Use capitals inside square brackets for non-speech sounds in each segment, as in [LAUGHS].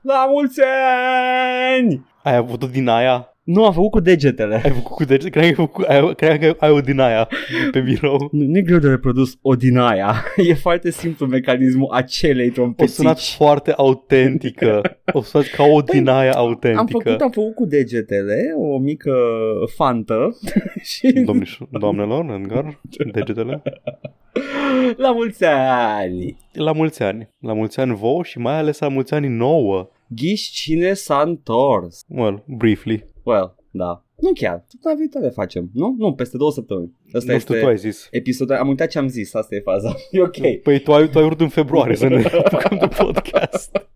La mulți ani! Ai avut-o din aia? Nu, am făcut cu degetele. Ai făcut cu deget? Cred că ai, făcut, ai, cred că ai o din aia pe birou. Nu, nu e greu de reprodus o din aia. [LAUGHS] E foarte simplu mecanismul acelei O trompetici. sunat foarte autentică. O sunat ca o din aia autentică. Păi, Am făcut, am făcut cu degetele o mică fantă [LAUGHS] și Domniș, doamnelor, în gar, degetele. la mulți ani. La mulți ani. La mulți ani vouă și mai ales la mulți ani nouă. Ghiși cine s-a întors? Well, briefly. Well, da. Nu chiar. Săptămâna viitoare facem. Nu? Nu, peste două săptămâni. Asta nu este știu, tu ai zis. episodul. Am uitat ce am zis. Asta e faza. [LAUGHS] E ok. Păi tu ai, tu ai vrut în februarie să ne [LAUGHS] apucăm de podcast.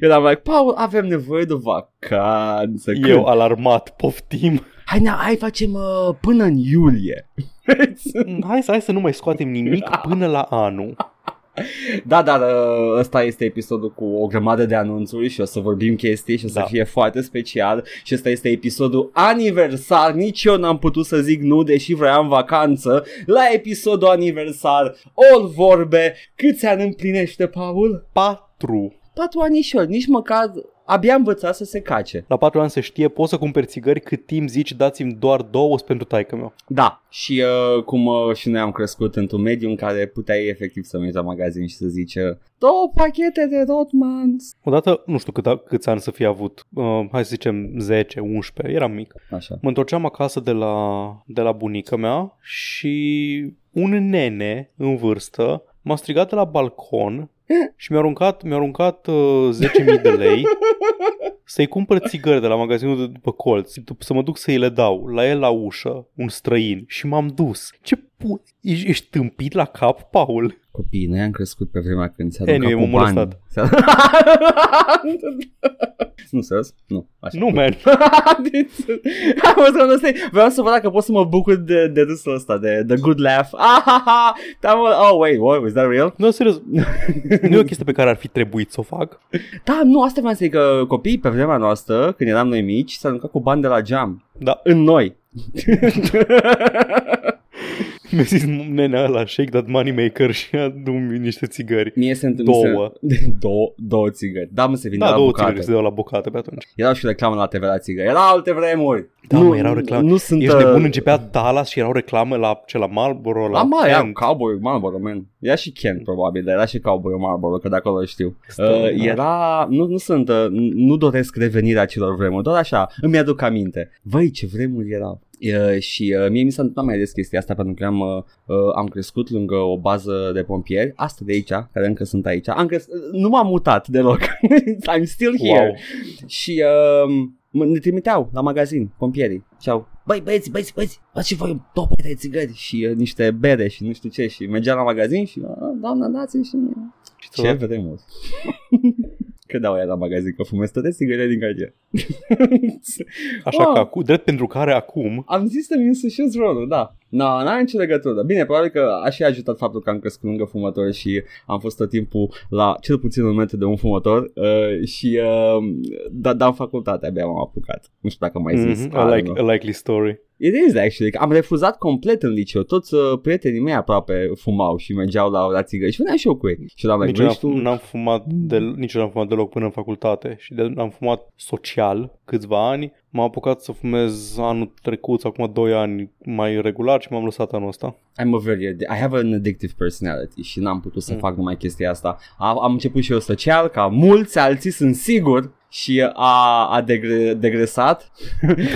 Eu am like, Paul, avem nevoie de vacanță. Când? Eu alarmat, poftim. Hai, na, hai facem uh, până în iulie. Hai să, hai să nu mai scoatem nimic până la anul. Da, dar uh, ăsta este episodul cu o grămadă de anunțuri și o să vorbim chestii și o să Da. fie foarte special și ăsta este episodul aniversar, nici eu n-am putut să zic nu deși vreau vacanță, la episodul aniversar, all vorbe, câți ani împlinește Paul? Patru. Patru anișori, nici măcar abia am învățat să se cace. La patru ani se știe, poți să cumperi țigări cât timp zici dați-mi doar două sunt pentru taică meu. Da, și uh, cum uh, și noi am crescut într-un mediu în care puteai efectiv să mergi la magazin și să zici uh, două pachete de Rotmans. Odată, nu știu cât, câți ani să fie avut, uh, hai să zicem 10, 11, eram mic. Așa. Mă întorceam acasă de la, de la bunica mea și un nene în vârstă m-a strigat de la balcon [LAUGHS] și mi-a aruncat, mi-a aruncat uh, 10.000 de lei să-i cumpăr țigări de la magazinul de după colț, să mă duc să-i le dau la el la ușă, un străin, și m-am dus. Ce pu- ești, ești tâmpit la cap, Paul? Copiii, noi am crescut pe vremea când se Anyway, arunca cu m-am bani. molestat. [LAUGHS] nu, serios? Nu, așa. Nu, man. [LAUGHS] Am văzut că ăsta e- Vreau să văd dacă pot să mă bucur de, de râsul ăsta, de the good laugh. [LAUGHS] Ah, ha, ha. Da, mă, oh, wait, what, is that real? Nu, serios. nu e o chestie pe care ar fi trebuit să o fac. Da, nu, asta vreau să zic că copiii pe vremea noastră, când eram noi mici, s-au aruncat cu bani de la geam. Da, În noi. Mi-a zis nenea ăla, shake that money maker și adu-mi niște țigări. Mie se întâmplă Două. Se... [LAUGHS] două, două țigări. Da, mă, se vinde Da, la două bucate. țigări se dau la bucate pe atunci. Erau și reclame la TV la țigări. Erau alte vremuri. Da, nu, mă, erau reclame. Nu sunt... Ești uh, nebun, începea Dallas și erau reclame la ce la Marlboro, la La mai era Kent. Cowboy Marlboro, man. Era și Ken, probabil, dar era și Cowboy Marlboro, că de acolo știu. Stă, Uh, da. era... Nu, nu sunt... Uh, nu doresc revenirea acelor vremuri, doar așa, îmi aduc aminte. Vai, ce vremuri erau. Uh, și uh, mie mi s-a întâmplat mai des chestia asta pentru că am, uh, uh, am crescut lângă o bază de pompieri, asta de aici, care încă sunt aici. Am cres- nu m-am mutat deloc. [LAUGHS] I'm still here. Wow. Și uh, mă- ne trimiteau la magazin, pompierii. Și au, băi băieți, băieți, băieți, luați și voi două pachete de țigări și uh, niște bere și nu știu ce. Și mergeam la magazin și, "Ah, doamna, dați și mie. Și Ce ți-o vremuri. [LAUGHS] Credeau ea la magazin că fumez toate țigările din cartier. [LAUGHS] Așa Wow. că acum, drept pentru care acum, Am zis să-mi însușesc rolul, da. Nu, no, n-are nicio legătură. Bine, probabil că a și ajutat faptul că am crescut lângă fumători și am fost tot timpul la cel puțin în momente de un fumător uh, și uh, da, da, în facultate abia m-am apucat. Nu știu dacă mai zis. Mhm, I I don't like, know. a likely story. It is actually. Am refuzat complet în liceu. Toți uh, prietenii mei aproape fumau și mergeau la, la țigări și veneam și eu cu ei. Și eram like, Nici "Vrei n-am, și tu? n-am fumat de, nici n-am fumat deloc până în facultate și de, am fumat social câțiva ani. M-am apucat să fumez anul trecut, sau acum 2 ani mai regular și m-am lăsat anul ăsta. I'm a very, I have an addictive personality și n-am putut să Mm. fac numai chestia asta. Am, am început și eu social, ca mulți alții sunt sigur și a, a degre, degresat.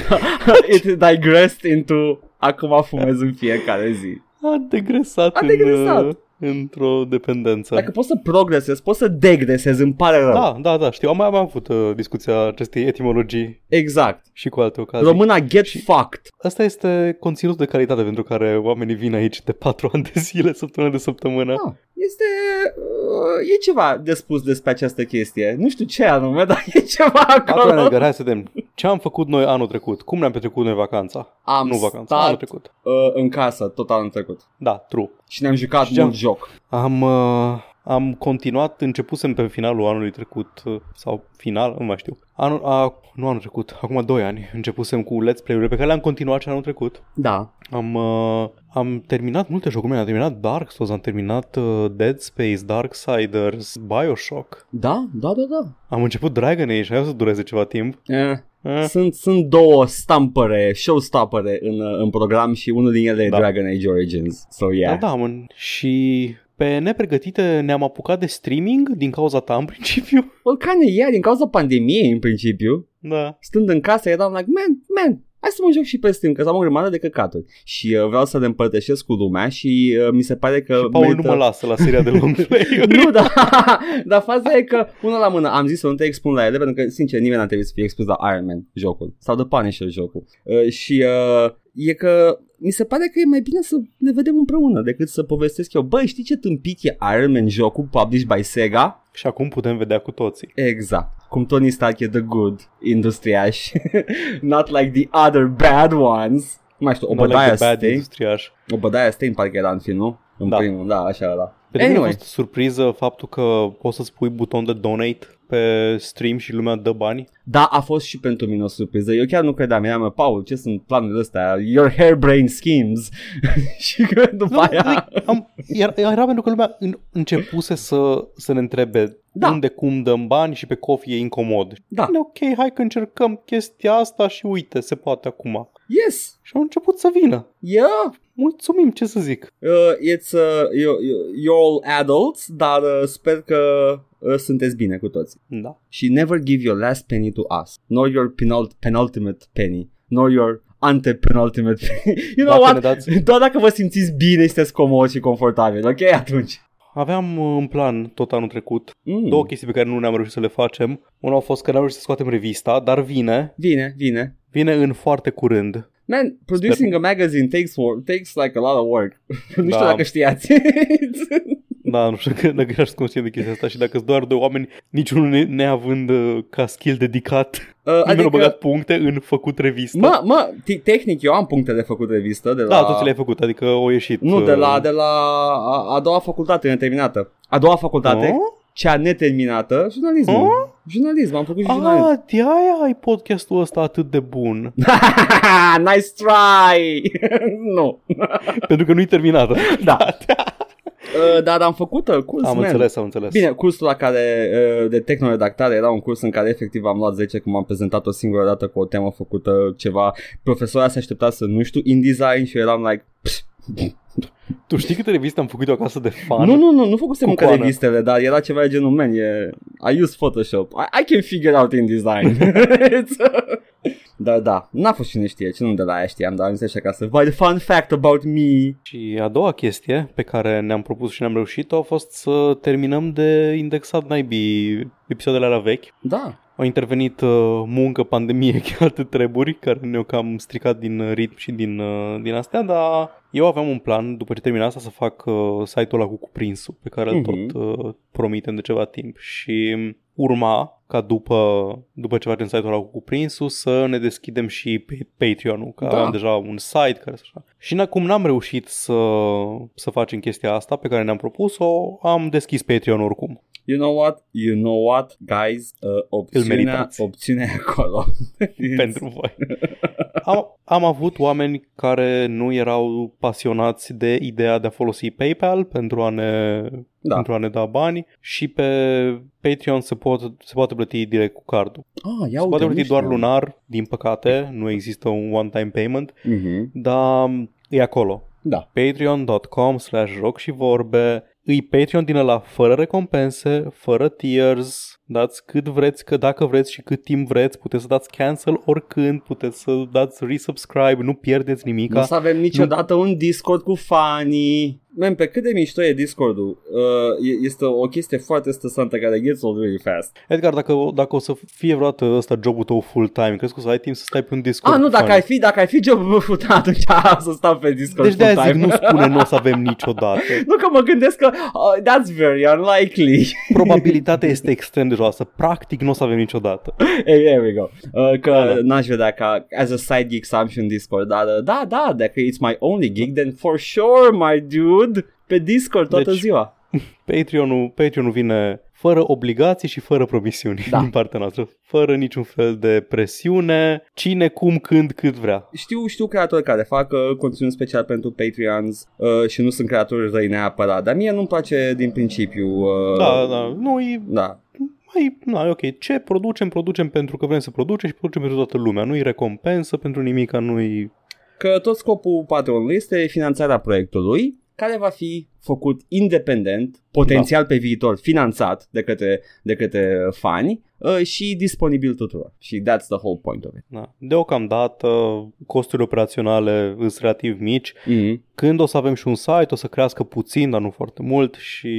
[LAUGHS] It digressed into acum fumez în fiecare zi. A degresat, A degresat. În, uh, într-o dependență. Dacă poți să progresezi, poți să degresezi, îmi pare rău. Da, da, da, știu. Am mai am avut uh, discuția acestei etimologii Exact. și cu alte ocazii. Româna get fucked. Asta este conținut de calitate pentru care oamenii vin aici de patru [LAUGHS] ani de zile, săptămână de săptămână. Da. Este... Uh, e ceva de spus despre această chestie. Nu știu ce anume, [LAUGHS] dar e ceva Patru ani, acolo. Edgar, hai să vedem. Ce am făcut noi anul trecut? Cum ne-am petrecut noi vacanța? Am nu vacanța, anul stat trecut. uh, în casă tot anul trecut. Da, true. Și ne-am jucat Și ce-am- mult joc. Am, uh, am continuat, începusem pe finalul anului trecut, uh, sau final, nu mai știu. Anul, a, nu anul trecut, acum 2 ani, începusem cu Let's Play-urile pe care le-am continuat și anul trecut. Da. Am, uh, am terminat multe jocuri, am terminat Dark Souls, am terminat uh, Dead Space, Darksiders, Bioshock. Da, da, da, da. Am început Dragon Age, hai o să dureze ceva timp. Eh. Eh, Sunt, sunt două stampere, showstoppere în, în program și unul din ele e Da. Dragon Age Origins. So yeah. Da, da, mă. Și pe nepregătite ne-am apucat de streaming din cauza ta în principiu. Well, kind of, yeah, din cauza pandemiei în principiu. Da. Stând în casă eram like, man, man, hai să mă joc și pe Steam, că am o grămadă de căcaturi. Și uh, vreau să le împărtășesc cu lumea și uh, mi se pare că... Și Paul nu merită- mă lasă la seria de [LAUGHS] long play [LAUGHS] nu, da, [LAUGHS] dar faza e că una la mână am zis să nu te expun la ele pentru că, sincer, nimeni n-a trebuit să fie expus la Iron Man jocul sau de Punisher jocul. Uh, și uh, e că mi se pare că e mai bine să ne vedem împreună decât să povestesc eu. Băi, știi ce tâmpit e Iron Man jocul published by Sega? Și acum putem vedea cu toții. Exact. Cum Tony Stark e the good industriaș, [LAUGHS] not like the other bad ones. Nu mai știu, Not Obadiah like the bad Stane. industriaș. Obadiah Stane parcă era în film, nu? În Da. primul, da, așa era. Pe anyway. a Anyway, fost surpriză faptul că poți să-ți pui buton de donate pe stream și lumea dă bani. Da, a fost și pentru mine o surpriză. Eu chiar nu credeam. Eram, Paul, ce sunt planurile astea? Your hairbrain schemes. [LAUGHS] și că după Nu, aia... adică am, era, era pentru că lumea în, începuse să, să ne întrebe Da. unde cum dăm bani și pe coffee e incomod. Da. Bine, ok, hai că încercăm chestia asta și uite, se poate acum. Yes. Și au început să vină. Yeah. Mulțumim, ce să zic. Uh, it's, uh, you, you, you're all adults, dar uh, sper că uh, sunteți bine cu toți. Da. Și never give your last penny to us, nor your penult- penultimate penny, nor your antepenultimate [LAUGHS] penny. You know Dacă ne what? dați- [LAUGHS] Doar dacă vă simțiți bine, sunteți comodi și confortabili, ok? Atunci. Aveam uh, în plan tot anul trecut Mm. două chestii pe care nu ne-am reușit să le facem. Una a fost că n-am reușit să scoatem revista, dar vine, Vine, vine. vine în foarte curând. Man, producing a magazine takes work, takes like a lot of work. [LAUGHS] nu știu Da. dacă știați. Da, nu știu că- dacă ești conștient de chestia asta și dacă sunt doar doi oameni, niciunul ne- neavând uh, ca skill dedicat, Uh, nimeni nu a adică, băgat puncte în făcut revistă. mă, mă, te- tehnic eu am puncte de făcut revistă de la... Da, toți le-ai făcut, adică au ieșit. Nu, de la, uh, de la a, a doua facultate neterminată. A doua facultate, Oh? cea neterminată, jurnalism. Oh? Jurnalism, am făcut și jurnalism. Ah, de aia ai podcastul ăsta atât de bun. [LAUGHS] nice try! [LAUGHS] nu. Pentru că nu-i terminat. Da. [LAUGHS] Uh, dar am făcut uh, curs, Am man. înțeles, am înțeles. Bine, cursul la care uh, de tehnoredactare era un curs în care efectiv am luat 10 cum am prezentat o singură dată cu o temă făcută ceva. Profesora se aștepta să nu știu InDesign și eu eram like "Pst, Tu știi câte reviste am făcut eu acasă de fan? Nu, nu, nu, nu făcusem Cu încă coană. revistele, dar era ceva de genul, man, e, I use Photoshop. I, I can figure out InDesign. [LAUGHS] It's- dar da, n-a fost cine știe, ce nu de la aia știam, dar am zis așa ca să By the fun fact about me. Și a doua chestie pe care ne-am propus și ne-am reușit a fost să terminăm de indexat naibii episoadele alea vechi. Da. Au intervenit uh, muncă, pandemie, [LAUGHS] și alte treburi care ne-au cam stricat din uh, ritm și din, uh, din astea, dar eu aveam un plan, după ce termin asta, să fac uh, site-ul ăla cu cuprinsul, pe care Mhm. îl tot uh, promitem de ceva timp. Și urma ca după, după ce facem site-ul ăla cu cuprinsul să ne deschidem și pe Patreon-ul, că Da. aveam deja un site care să așa. Și n- cum n-am reușit să, să facem chestia asta pe care ne-am propus-o, am deschis Patreon oricum. You know what? You know what, guys? Uh, opțiunea, meritați. opțiunea e acolo. [LAUGHS] pentru voi. Am, am avut oameni care nu erau pasionați de ideea de a folosi PayPal pentru a ne, Da. pentru a ne da bani și pe Patreon se, pot, se poate plăti direct cu cardul. Ah, ia Se uite, poate nu plăti doar știam. lunar, din păcate, nu există un one-time payment, Mhm. dar e acolo. Da. Patreon.com slash rock și vorbe îi Patreon din ăla fără recompense, fără tiers, dați cât vreți, că dacă vreți și cât timp vreți, puteți să dați cancel oricând, puteți să dați resubscribe, nu pierdeți Nu nimic. o să avem niciodată un Discord cu fanii. Man, pe cât de mișto e Discord-ul, uh, e- este o chestie foarte stresantă care gets old really fast. Edgar, dacă, dacă o să fie vreodată ăsta jobul tău full-time, crezi că o să ai timp să stai pe un Discord? Ah, nu, cu dacă fani? ai fi, dacă ai fi jobul meu full atunci o să stau pe Discord Deci de-aia zic, full-time. nu spune nu o să avem niciodată. [LAUGHS] Nu că mă gândesc că uh, that's very unlikely. Probabilitatea [LAUGHS] este extrem de joasă. Practic nu o să avem niciodată. hey, there we go. Uh, că Da, da. n-aș vedea ca as a side gig să am și un Discord, dar uh, da, da, dacă it's my only gig, then for sure, my dude, pe Discord toată Deci- ziua. [LAUGHS] Patreon-ul, Patreon-ul vine fără obligații și fără promisiuni Da. din partea noastră, fără niciun fel de presiune, cine, cum, când, cât vrea. Știu, știu creatori care fac uh, conținut special pentru Patreons uh, și nu sunt creatori răi neapărat, dar mie nu-mi place din principiu. Uh, Da, da, nu, e, da. mai, na, e ok. Ce producem, producem pentru că vrem să producem și producem pentru toată lumea. Nu-i recompensă pentru nimic, nu-i... Că tot scopul Patreonului este finanțarea proiectului care va fi făcut independent, potențial pe viitor finanțat de către, de către fani uh, și disponibil tuturor. Și that's the whole point of it. Na. Deocamdată, costurile operaționale sunt relativ mici. Mm-hmm. Când o să avem și un site, o să crească puțin, dar nu foarte mult și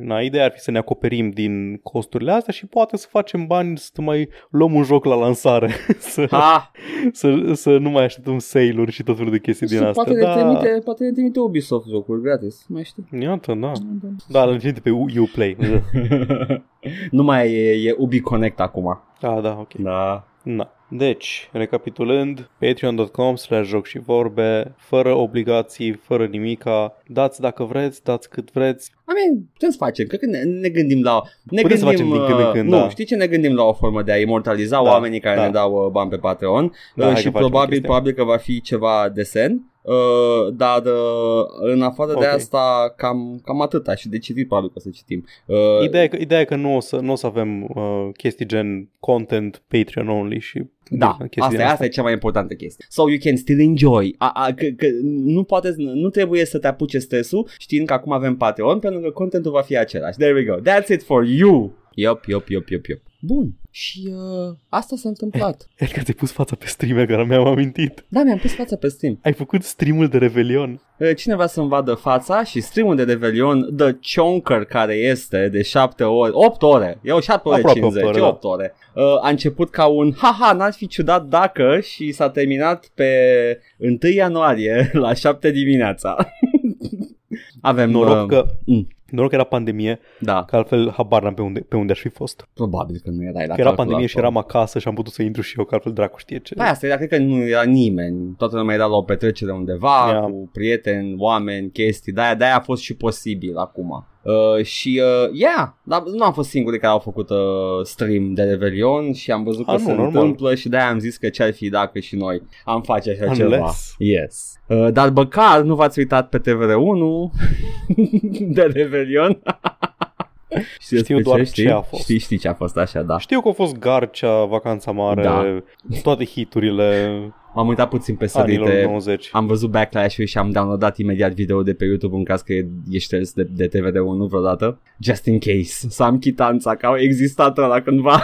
na, ideea ar fi să ne acoperim din costurile astea și poate să facem bani să mai luăm un joc la lansare, [LAUGHS] să, Ha! să, să nu mai așteptăm sale-uri și tot felul de chestii din Și astea. poate, ne Da, trimite, poate ne trimite Ubisoft jocuri gratis, mai știi. Iată, da. Da, îl trimite pe Uplay. [LAUGHS] nu mai e, e Ubi Connect acum. Da, da, ok. Da. Na. Deci, recapitulând, patreon.com slash joc și vorbe, fără obligații, fără nimica, dați dacă vreți, dați cât vreți. I mean, putem să facem, cred că ne, ne gândim la... Ne Putem să gândim, facem din când în uh, când, Nu, da. știi ce ne gândim la o formă de a imortaliza Da, oamenii care da. ne dau uh, bani pe Patreon Da, uh, hai și că facem probabil, chestia. probabil că va fi ceva desen. Uh, dar uh, în afară de Ok. asta cam, cam atâta și de citit probabil că o să citim. Uh, Ideea e că, ideea e că nu, o să, nu o să avem uh, chestii gen content Patreon only și Da, chestii asta, din e, asta e cea mai importantă chestie. So you can still enjoy. A, a, că, că nu, poate, nu trebuie să te apuce stresul știind că acum avem Patreon pentru că contentul va fi același. There we go. That's it for you. Yup, yup, yup, yup, yup. Bun. Și uh, asta s-a întâmplat. [LAUGHS] Edgar, ți-ai pus fața pe streamer care mi-am amintit. Da, mi-am pus fața pe stream. Ai făcut streamul de Revelion. Uh, Cine vrea să-mi vadă fața și streamul de Revelion, The Chonker care este de 7 ore, 8 ore, e o 7 ore Aproape 50, opt ore, e da. 8 ore. Uh, a început ca un haha, n-ar fi ciudat dacă și s-a terminat pe 1 ianuarie [LAUGHS] la 7 dimineața. [LAUGHS] Avem Noroc uh, că, mm. Noroc că era pandemie, Da, că altfel habar n-am pe unde, pe unde aș fi fost. probabil că nu erai la Că era pandemie și calculator. eram acasă și am putut să intru și eu, că altfel dracu știe ce. Păi asta era, cred că nu era nimeni. Toată lumea era la o petrecere undeva, Ia. cu prieteni, oameni, chestii. De-aia, de-aia a fost și posibil acum. Uh, și, uh, yeah, dar nu am fost singurii care au făcut uh, stream de Revelion și am văzut că A, nu, se normal. întâmplă și de-aia am zis că ce-ar fi dacă și noi am face așa Unless. ceva. Yes. Uh, dar băcar nu v-ați uitat pe TVR1 [LAUGHS] de Revelion. [LAUGHS] Știți Știu despre doar știi? ce a fost. Știi, știi ce a fost așa, da. Știu că a fost Garcea, Vacanța Mare, Da. toate hiturile M-am uitat puțin pe anilor sărite 90. Am văzut backlash-ul și am downloadat imediat video de pe YouTube în caz că e e șters de, de TVD1 vreodată. Just in case. Să am chitanța că au existat ăla cândva.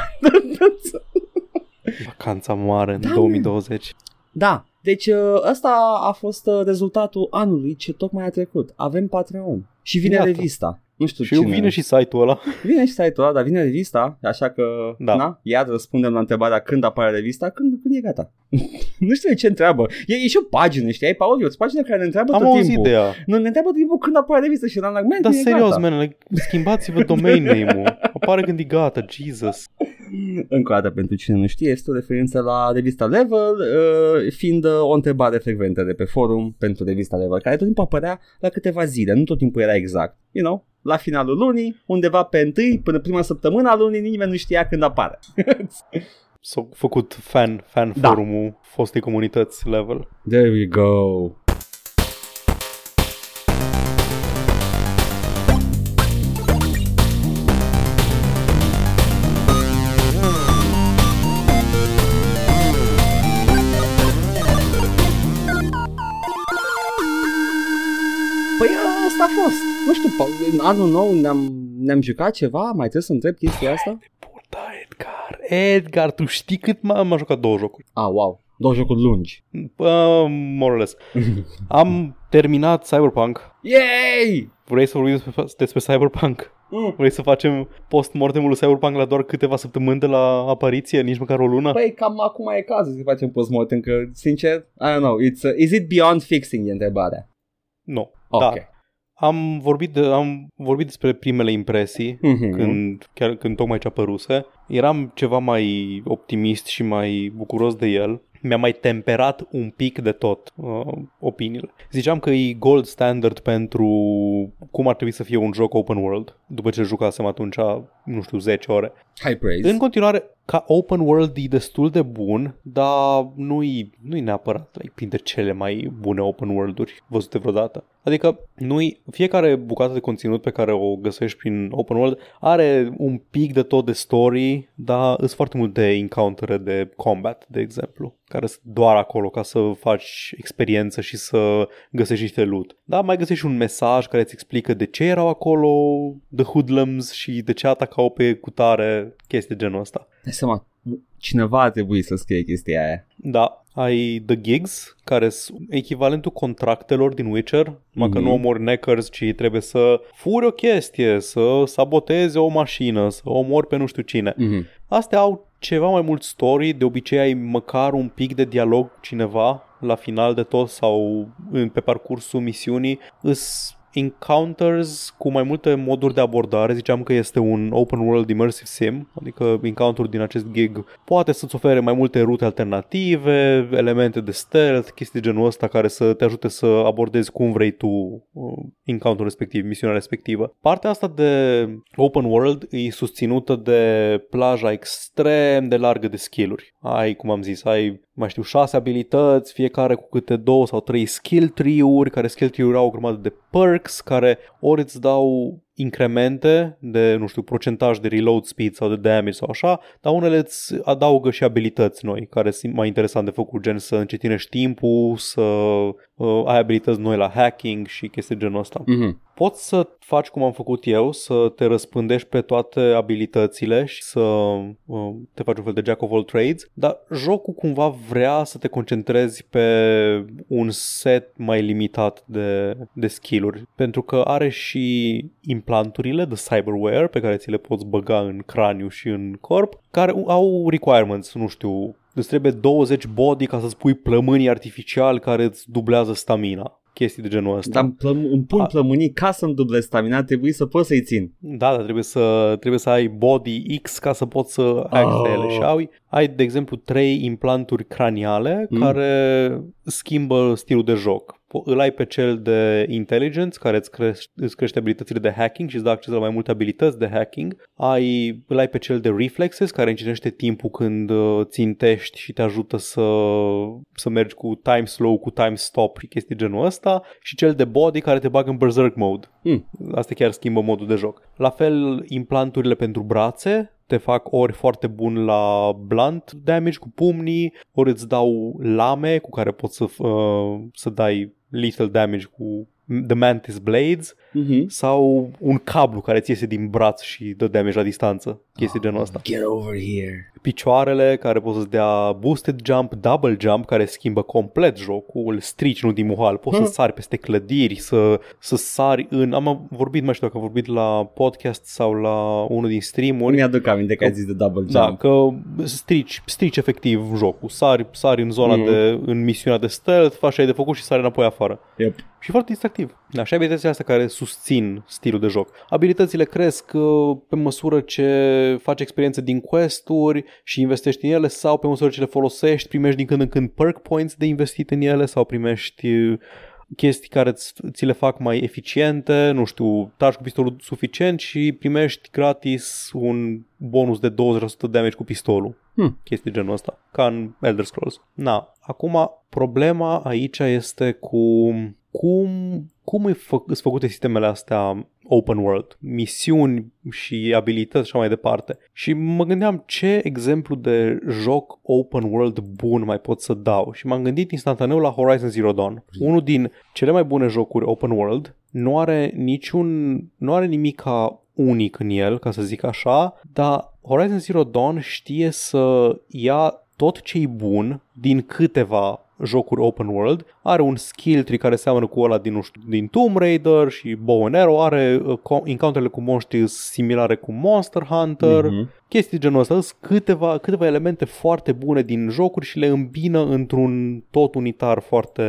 [LAUGHS] Vacanța Mare în Da, 2020. da. Deci ă, ăsta a fost ă, rezultatul anului ce tocmai a trecut. Avem Patreon. Și vine Iată. revista. Nu știu Și cine. vine și site-ul ăla. Vine și site-ul ăla, dar vine revista, așa că, Da. na, iar răspundem la întrebarea când apare revista, când, când e gata. [LAUGHS] nu știu de ce întreabă. E, e și o pagină, știi, ai Paul, e o pagină care ne întreabă Am tot auzit timpul. de ea. Nu, ne întreabă tot timpul când apare revista și eram like, man, Dar e serios, gata. man, like, schimbați-vă domain name-ul. Apare când e gata, Jesus. [LAUGHS] Încă o dată, pentru cine nu știe, este o referință la revista Level, uh, fiind uh, o întrebare frecventă de pe forum pentru revista Level, care tot timpul apărea la câteva zile, nu tot timpul era exact. You know, la finalul lunii, undeva pe întâi, până prima săptămână a lunii, nimeni nu știa când apare. S-a făcut fan, fan Da. forumul fostei comunități level. There we go. În anul nou ne-am, ne-am jucat ceva? Mai trebuie să întreb chestia asta? Bun, da, Edgar. Edgar, tu știi cât m- am jucat două jocuri? Ah, wow. Două jocuri lungi. Uh, more or less. [LAUGHS] Am terminat Cyberpunk. Yay! Vrei să vorbim despre, despre Cyberpunk? Mm. Vrei să facem post-mortemul lui Cyberpunk la doar câteva săptămâni de la apariție, nici măcar o lună? Păi cam acum e cazul să facem post-mortem, că sincer, I don't know, it's, uh, is it beyond fixing e întrebarea. Nu. Ok. Da. Am vorbit, de, am vorbit despre primele impresii Mhm. când, chiar când tocmai ce apăruse. Eram ceva mai optimist și mai bucuros de el. Mi-a mai temperat un pic de tot uh, opiniile. Ziceam că e gold standard pentru cum ar trebui să fie un joc open world, după ce jucasem atunci, nu știu, 10 ore. High praise. În continuare, ca open world e destul de bun, dar nu-i, nu-i neapărat like, printre cele mai bune open world-uri văzute vreodată. Adică nu fiecare bucată de conținut pe care o găsești prin open world are un pic de tot de story, dar sunt foarte multe encountere de combat, de exemplu, care sunt doar acolo ca să faci experiență și să găsești niște loot. Da, mai găsești un mesaj care îți explică de ce erau acolo the hoodlums și de ce atacau pe cutare, chestii de genul ăsta. Dai seama, cineva a trebuit să scrie chestia aia. Da, ai The Gigs, care sunt echivalentul contractelor din Witcher, numai mm-hmm. că nu omori neckers, ci trebuie să furi o chestie, să saboteze o mașină, să omori pe nu știu cine. Mm-hmm. Astea au ceva mai mult story, de obicei ai măcar un pic de dialog cu cineva la final de tot sau pe parcursul misiunii. Îs encounters cu mai multe moduri de abordare. Ziceam că este un open world immersive sim, adică encounter din acest gig poate să-ți ofere mai multe rute alternative, elemente de stealth, chestii genul ăsta care să te ajute să abordezi cum vrei tu uh, encounter respectiv, misiunea respectivă. Partea asta de open world e susținută de plaja extrem de largă de skill-uri. Ai, cum am zis, ai mai știu, șase abilități, fiecare cu câte două sau trei skill tree-uri, care skill tree-uri au o grămadă de perks, care ori îți dau incremente de, nu știu, procentaj de reload speed sau de damage sau așa, dar unele îți adaugă și abilități noi, care sunt mai interesant de făcut, gen să încetinești timpul, să uh, ai abilități noi la hacking și chestii genul ăsta. Mm-hmm. Poți să faci cum am făcut eu, să te răspândești pe toate abilitățile și să uh, te faci un fel de jack of all trades, dar jocul cumva vrea să te concentrezi pe un set mai limitat de, de skill-uri, pentru că are și implanturile de cyberware pe care ți le poți băga în craniu și în corp, care au requirements, nu știu, îți trebuie 20 body ca să-ți pui plămânii artificial care îți dublează stamina chestii de genul ăsta. Dar plăm- îmi pun plămânii ca să-mi duble stamina, trebuie să pot să-i țin. Da, dar trebuie să, trebuie să ai body X ca să poți să ai oh. ele. Și ai, ai, de exemplu, trei implanturi craniale mm. care schimbă stilul de joc îl ai pe cel de intelligence care îți crește, îți crește abilitățile de hacking și îți dă acces la mai multe abilități de hacking. Ai, îl ai pe cel de reflexes care încetinește timpul când uh, țintești și te ajută să, să mergi cu time slow, cu time stop și chestii genul ăsta și cel de body care te bagă în berserk mode. Mm. Asta chiar schimbă modul de joc. La fel, implanturile pentru brațe te fac ori foarte bun la blunt damage cu pumnii, ori îți dau lame cu care poți să, uh, să dai lethal damage cu The Mantis Blades mm-hmm. sau un cablu care ți iese din braț și dă damage la distanță, chestii oh, genul ăsta. Get over here. Picioarele care pot să-ți dea boosted jump, double jump care schimbă complet jocul, îl strici în ultimul hal, poți hmm. să sari peste clădiri, să, să sari în... Am vorbit, mai știu dacă am vorbit la podcast sau la unul din streamuri. Mi-aduc aminte că ai zis de double da, jump. Da, că strici, strici efectiv jocul, sari, sari în zona mm. de, în misiunea de stealth, faci ce ai de făcut și sari înapoi afară. Yep. Și foarte distractiv. Da, și abilitățile astea care susțin stilul de joc. Abilitățile cresc uh, pe măsură ce faci experiență din quest-uri și investești în ele sau pe măsură ce le folosești, primești din când în când perk points de investit în ele sau primești uh, chestii care ți le fac mai eficiente, nu știu, taci cu pistolul suficient și primești gratis un bonus de 20% damage cu pistolul. Hmm. Chestii genul ăsta, ca în Elder Scrolls. Na, acum problema aici este cu cum, cum îi fă, sunt făcute sistemele astea open world, misiuni și abilități și așa mai departe. Și mă gândeam ce exemplu de joc open world bun mai pot să dau și m-am gândit instantaneu la Horizon Zero Dawn. Unul din cele mai bune jocuri open world, nu are niciun, nu are nimic ca unic în el, ca să zic așa, dar Horizon Zero Dawn știe să ia tot ce e bun din câteva jocuri open world, are un skill tree care seamănă cu ăla din, nu știu, din Tomb Raider și Bow and Arrow, are uh, encounterele cu monștri similare cu Monster Hunter, mm-hmm. chestii genul ăsta, sunt câteva, câteva elemente foarte bune din jocuri și le îmbină într-un tot unitar foarte,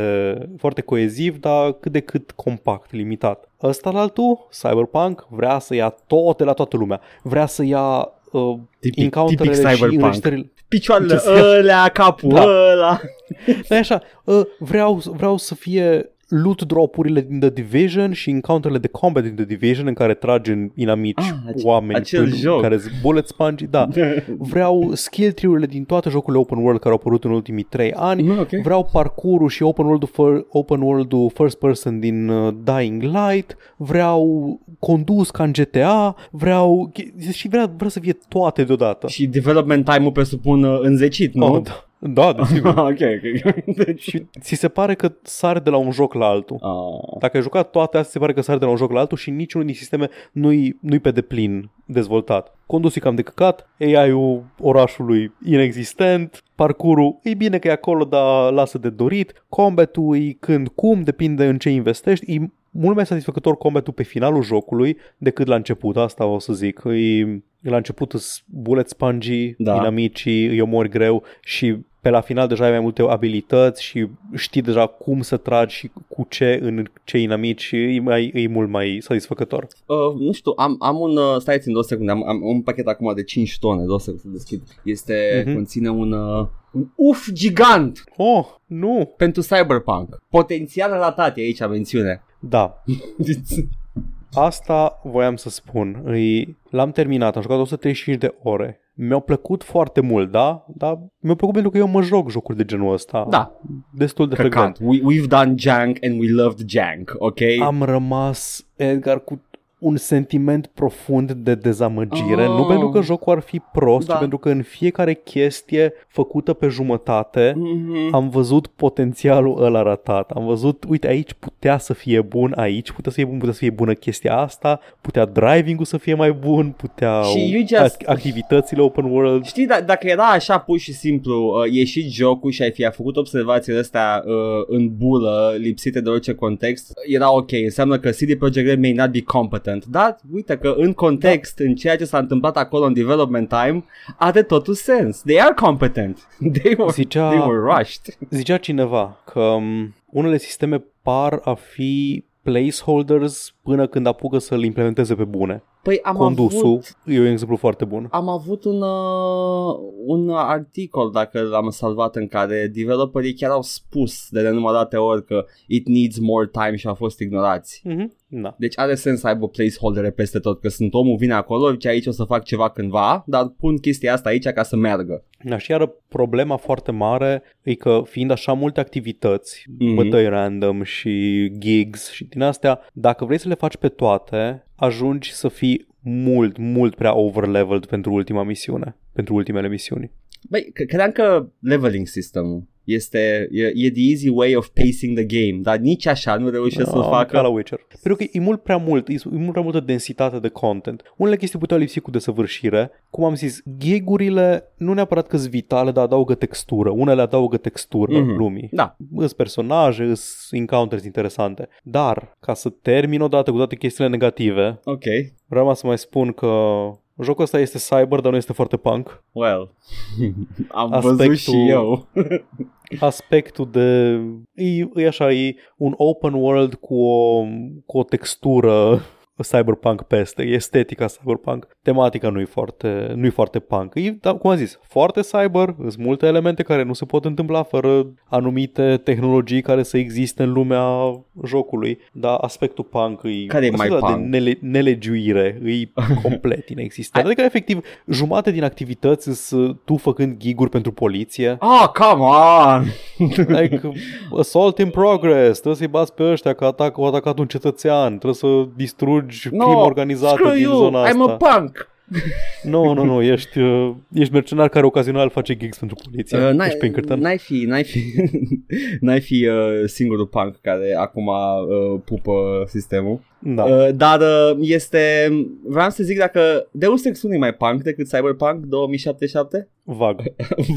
foarte coeziv, dar cât de cât compact, limitat. Ăsta la altul, Cyberpunk, vrea să ia toate la toată lumea. Vrea să ia uh, Tipic, encounterele tipic și cyberpunk. înregistrările. Picioarele Ce să- ălea, capul Da. ăla. Dar e așa, uh, vreau, vreau să fie loot drop-urile din The Division și encounterele de combat din The Division în care tragi în inamici Ah, ace- oameni acel în- joc. care sunt bullet sponge, da. [LAUGHS] Vreau skill tree-urile din toate jocurile open world care au apărut în ultimii 3 ani. Mm, ok. Vreau parcurul și open world-ul, fir- open world-ul first person din uh, Dying Light. Vreau condus ca în GTA. Vreau și vreau, vreau să fie toate deodată. Și development time-ul presupun uh, înzecit, nu? Oh, da, da, desigur. [LAUGHS] ok, ok. [LAUGHS] Deci... și ți se pare că sare de la un joc la altul. Oh. Dacă ai jucat toate astea, se pare că sare de la un joc la altul și niciunul din sisteme nu-i, nu-i pe deplin dezvoltat. Condusul e cam de căcat, AI-ul orașului inexistent, parcurul e bine că e acolo, dar lasă de dorit, combatul e când cum, depinde în ce investești, e mult mai satisfăcător combatul pe finalul jocului decât la început, asta o să zic. E, la început îs bullet spongy, Da. da. inamicii, îi omori greu și pe la final deja ai mai multe abilități și știi deja cum să tragi și cu ce în ce inamici și e, mai, e mult mai satisfăcător. Uh, nu știu, am, am un, uh, stai țin două secunde, am, am un pachet acum de 5 tone, două secunde să deschid. Este, Mhm. conține un, uh, un uf gigant Oh, nu! pentru Cyberpunk. Potențial ratat e aici mențiune. Da, [LAUGHS] asta voiam să spun. Îi, l-am terminat, am jucat 135 de ore. Mi-au plăcut foarte mult, da? Dar mi-au plăcut pentru că eu mă joc jocuri de genul ăsta. Da. Destul de frecvent. Căcat. We, we've done jank and we loved jank, ok? Am rămas, Edgar, cu un sentiment profund de dezamăgire, Oh. nu pentru că jocul ar fi prost, Da. ci pentru că în fiecare chestie făcută pe jumătate Mhm. am văzut potențialul ăla ratat. Am văzut, uite, aici putea să fie bun, aici putea să fie bun, putea să fie bună chestia asta, putea driving-ul să fie mai bun, putea Și you just- activitățile open world. Știi, da, dacă era așa pur și simplu uh, ieșit jocul și ai fi făcut observațiile astea uh, în bulă, lipsite de orice context, era ok. Înseamnă că CD Projekt Red may not be competent. Dar uite că în context, în ceea ce s-a întâmplat acolo în development time, are totul sens. They are competent. [LAUGHS] They were, Zicea- they were rushed. Zicea cineva că um, unele sisteme par a fi placeholders până când apucă să-l implementeze pe bune. Păi am Condusul avut... e un exemplu foarte bun. Am avut un, uh, un articol, dacă l-am salvat, în care developerii chiar au spus de nenumărate ori că it needs more time și au fost ignorați. Mhm. Da. Deci are sens să aibă placeholdere peste tot, că sunt omul vine acolo, zice aici o să fac ceva cândva, dar pun chestia asta aici ca să meargă. Da, și iară problema foarte mare e că fiind așa multe activități, Mhm. mm-hmm. bătăi random și gigs și din astea, dacă vrei să le faci pe toate, ajungi să fii mult, mult prea overleveled pentru ultima misiune, pentru ultimele misiuni. Băi, c- credeam că leveling system este, e, e the easy way of pacing the game, dar nici așa nu reușesc să-l Ah, facă. Ca la Witcher. Pentru că e mult prea mult, e mult prea multă densitate de content. Unele chestii puteau lipsi cu desăvârșire. Cum am zis, gigurile nu neapărat că sunt vitale, dar adaugă textură. Unele adaugă textură Mhm. mm-hmm. lumii. Da, Îs personaje, îs encounters interesante. Dar, ca să termin odată cu toate chestiile negative, ok, vreau să mai spun că jocul ăsta este cyber, dar nu este foarte punk. well, [LAUGHS] am Aspectul- văzut și eu. [LAUGHS] Aspectul de... E, e așa, e un open world cu o, cu o textură [LAUGHS] cyberpunk peste, e estetica cyberpunk. Tematica nu e foarte, nu e foarte punk. E, da, cum am zis, foarte cyber, sunt multe elemente care nu se pot întâmpla fără anumite tehnologii care să existe în lumea jocului, dar aspectul punk e Care e mai aspectul ăla punk? de nele, nelegiuire, e [LAUGHS] complet inexistent. Adică, efectiv, jumate din activități sunt tu făcând giguri pentru poliție, Ah, come on! like, assault in progress, trebuie să-i bați pe ăștia că atac, au atacat un cetățean, trebuie să distrugi no, crimă organizată screw din you, zona I'm asta. a punk! [LAUGHS] Nu, nu, nu, ești, uh, ești mercenar care ocazional face gigs pentru poliție. Uh, Uh, n-ai, ești Pinkerton. n-ai fi, n-ai fi, [LAUGHS] n-ai fi uh, singurul punk care acum uh, pupă sistemul. Da. Uh, dar uh, este, vreau să zic dacă Deus Ex 1 e mai punk decât Cyberpunk 2077? [LAUGHS] Vag.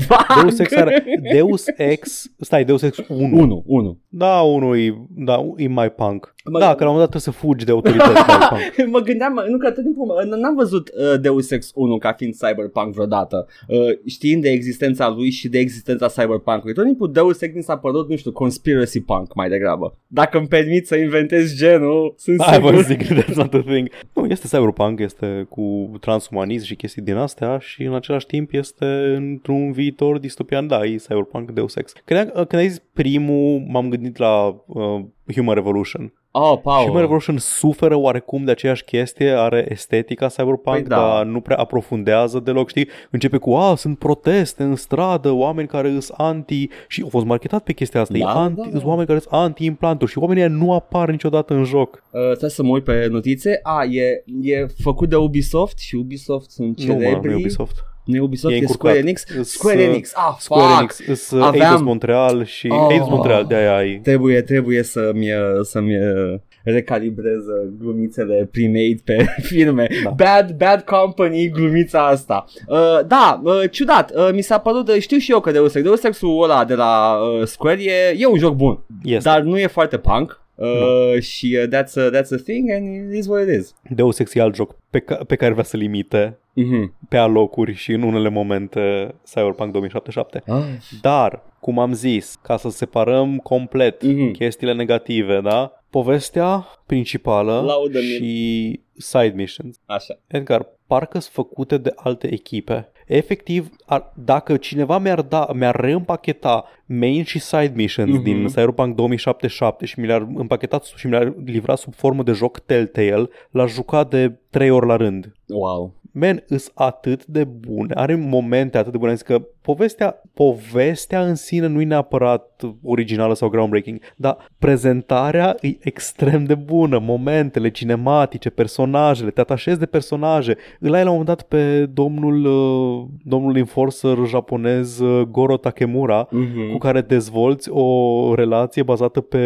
Vag! Deus Ex, are, Deus Ex, stai, Deus Ex 1. 1, 1. Da, unul e, da, e mai punk. Mă- Da, că la un moment dat trebuie să fugi de autorități [LAUGHS] mai punk. mă gândeam, nu că tot timpul mă- n-am văzut uh, Deus Ex 1 ca fiind Cyberpunk vreodată, uh, știind de existența lui și de existența Cyberpunk-ului. Tot timpul Deus Ex mi s-a părut, nu știu, conspiracy punk mai degrabă. Dacă îmi permit să inventez genul, sunt Hai, cyberpunk Hai mă zic, that's not a thing. Nu, este cyberpunk, este cu transumanism și chestii din astea și în același timp este într-un viitor distopian, da, e cyberpunk Deus Ex. Când, când ai zis primul, m-am gândit la uh, Human Revolution. Oh, Paul. Human Revolution suferă oarecum de aceeași chestie, are estetica cyberpunk, Păi da. dar nu prea aprofundează deloc, știi? Începe cu, a, sunt proteste în stradă, oameni care sunt anti, și au fost marketat pe chestia asta, Da, e anti, da, da. sunt oameni care sunt anti-implanturi și oamenii ăia nu apar niciodată în joc. Uh, trebuie să mă uit pe notițe. A, e, e făcut de Ubisoft și Ubisoft sunt Nu, mă, celebri. nu e Ubisoft. Nu e Ubisoft, E e, încurcat. Square Enix. Îs, Square uh, Enix. Ah, Square fuck. Enix, îs uh, Aveam- Eidos Montreal și Oh. Eidos Montreal, de-aia ai. Trebuie, trebuie să-mi, uh, să-mi uh, recalibrez uh, glumițele pre-made pe [LAUGHS] filme. Da. Bad, bad company, glumița asta. Uh, da, uh, ciudat. Uh, mi s-a părut, uh, știu și eu că Deus Ex. Deus Ex-ul ăla de la uh, Square e, e un joc bun. Este. Dar nu e foarte punk. Uh, și uh, that's, a, that's a thing and it is what it is. Deus Ex e alt joc pe, ca- pe care vrea să limite Mm-hmm. pe alocuri și în unele momente Cyberpunk 2077. Ah. Dar, cum am zis, ca să separăm complet Mhm. chestiile negative, da? Povestea principală Laudă-mi. și side missions. Așa. Edgar, parcă sunt făcute de alte echipe. Efectiv, ar, dacă cineva mi-ar da, mi-ar reîmpacheta main și side missions Mhm. mm-hmm. din Cyberpunk 2077 și mi le-ar împachetat și mi le-ar livra sub formă de joc Telltale, l-aș juca de trei ori la rând. Wow. Man, îs atât de bune, are momente atât de bune, zic că povestea, povestea în sine nu e neapărat originală sau groundbreaking, dar prezentarea e extrem de bună, momentele cinematice, personajele, te atașezi de personaje. Îl ai la un moment dat pe domnul, uh, domnul enforcer japonez uh, Goro Takemura, Mm-hmm. cu care dezvolți o relație bazată pe...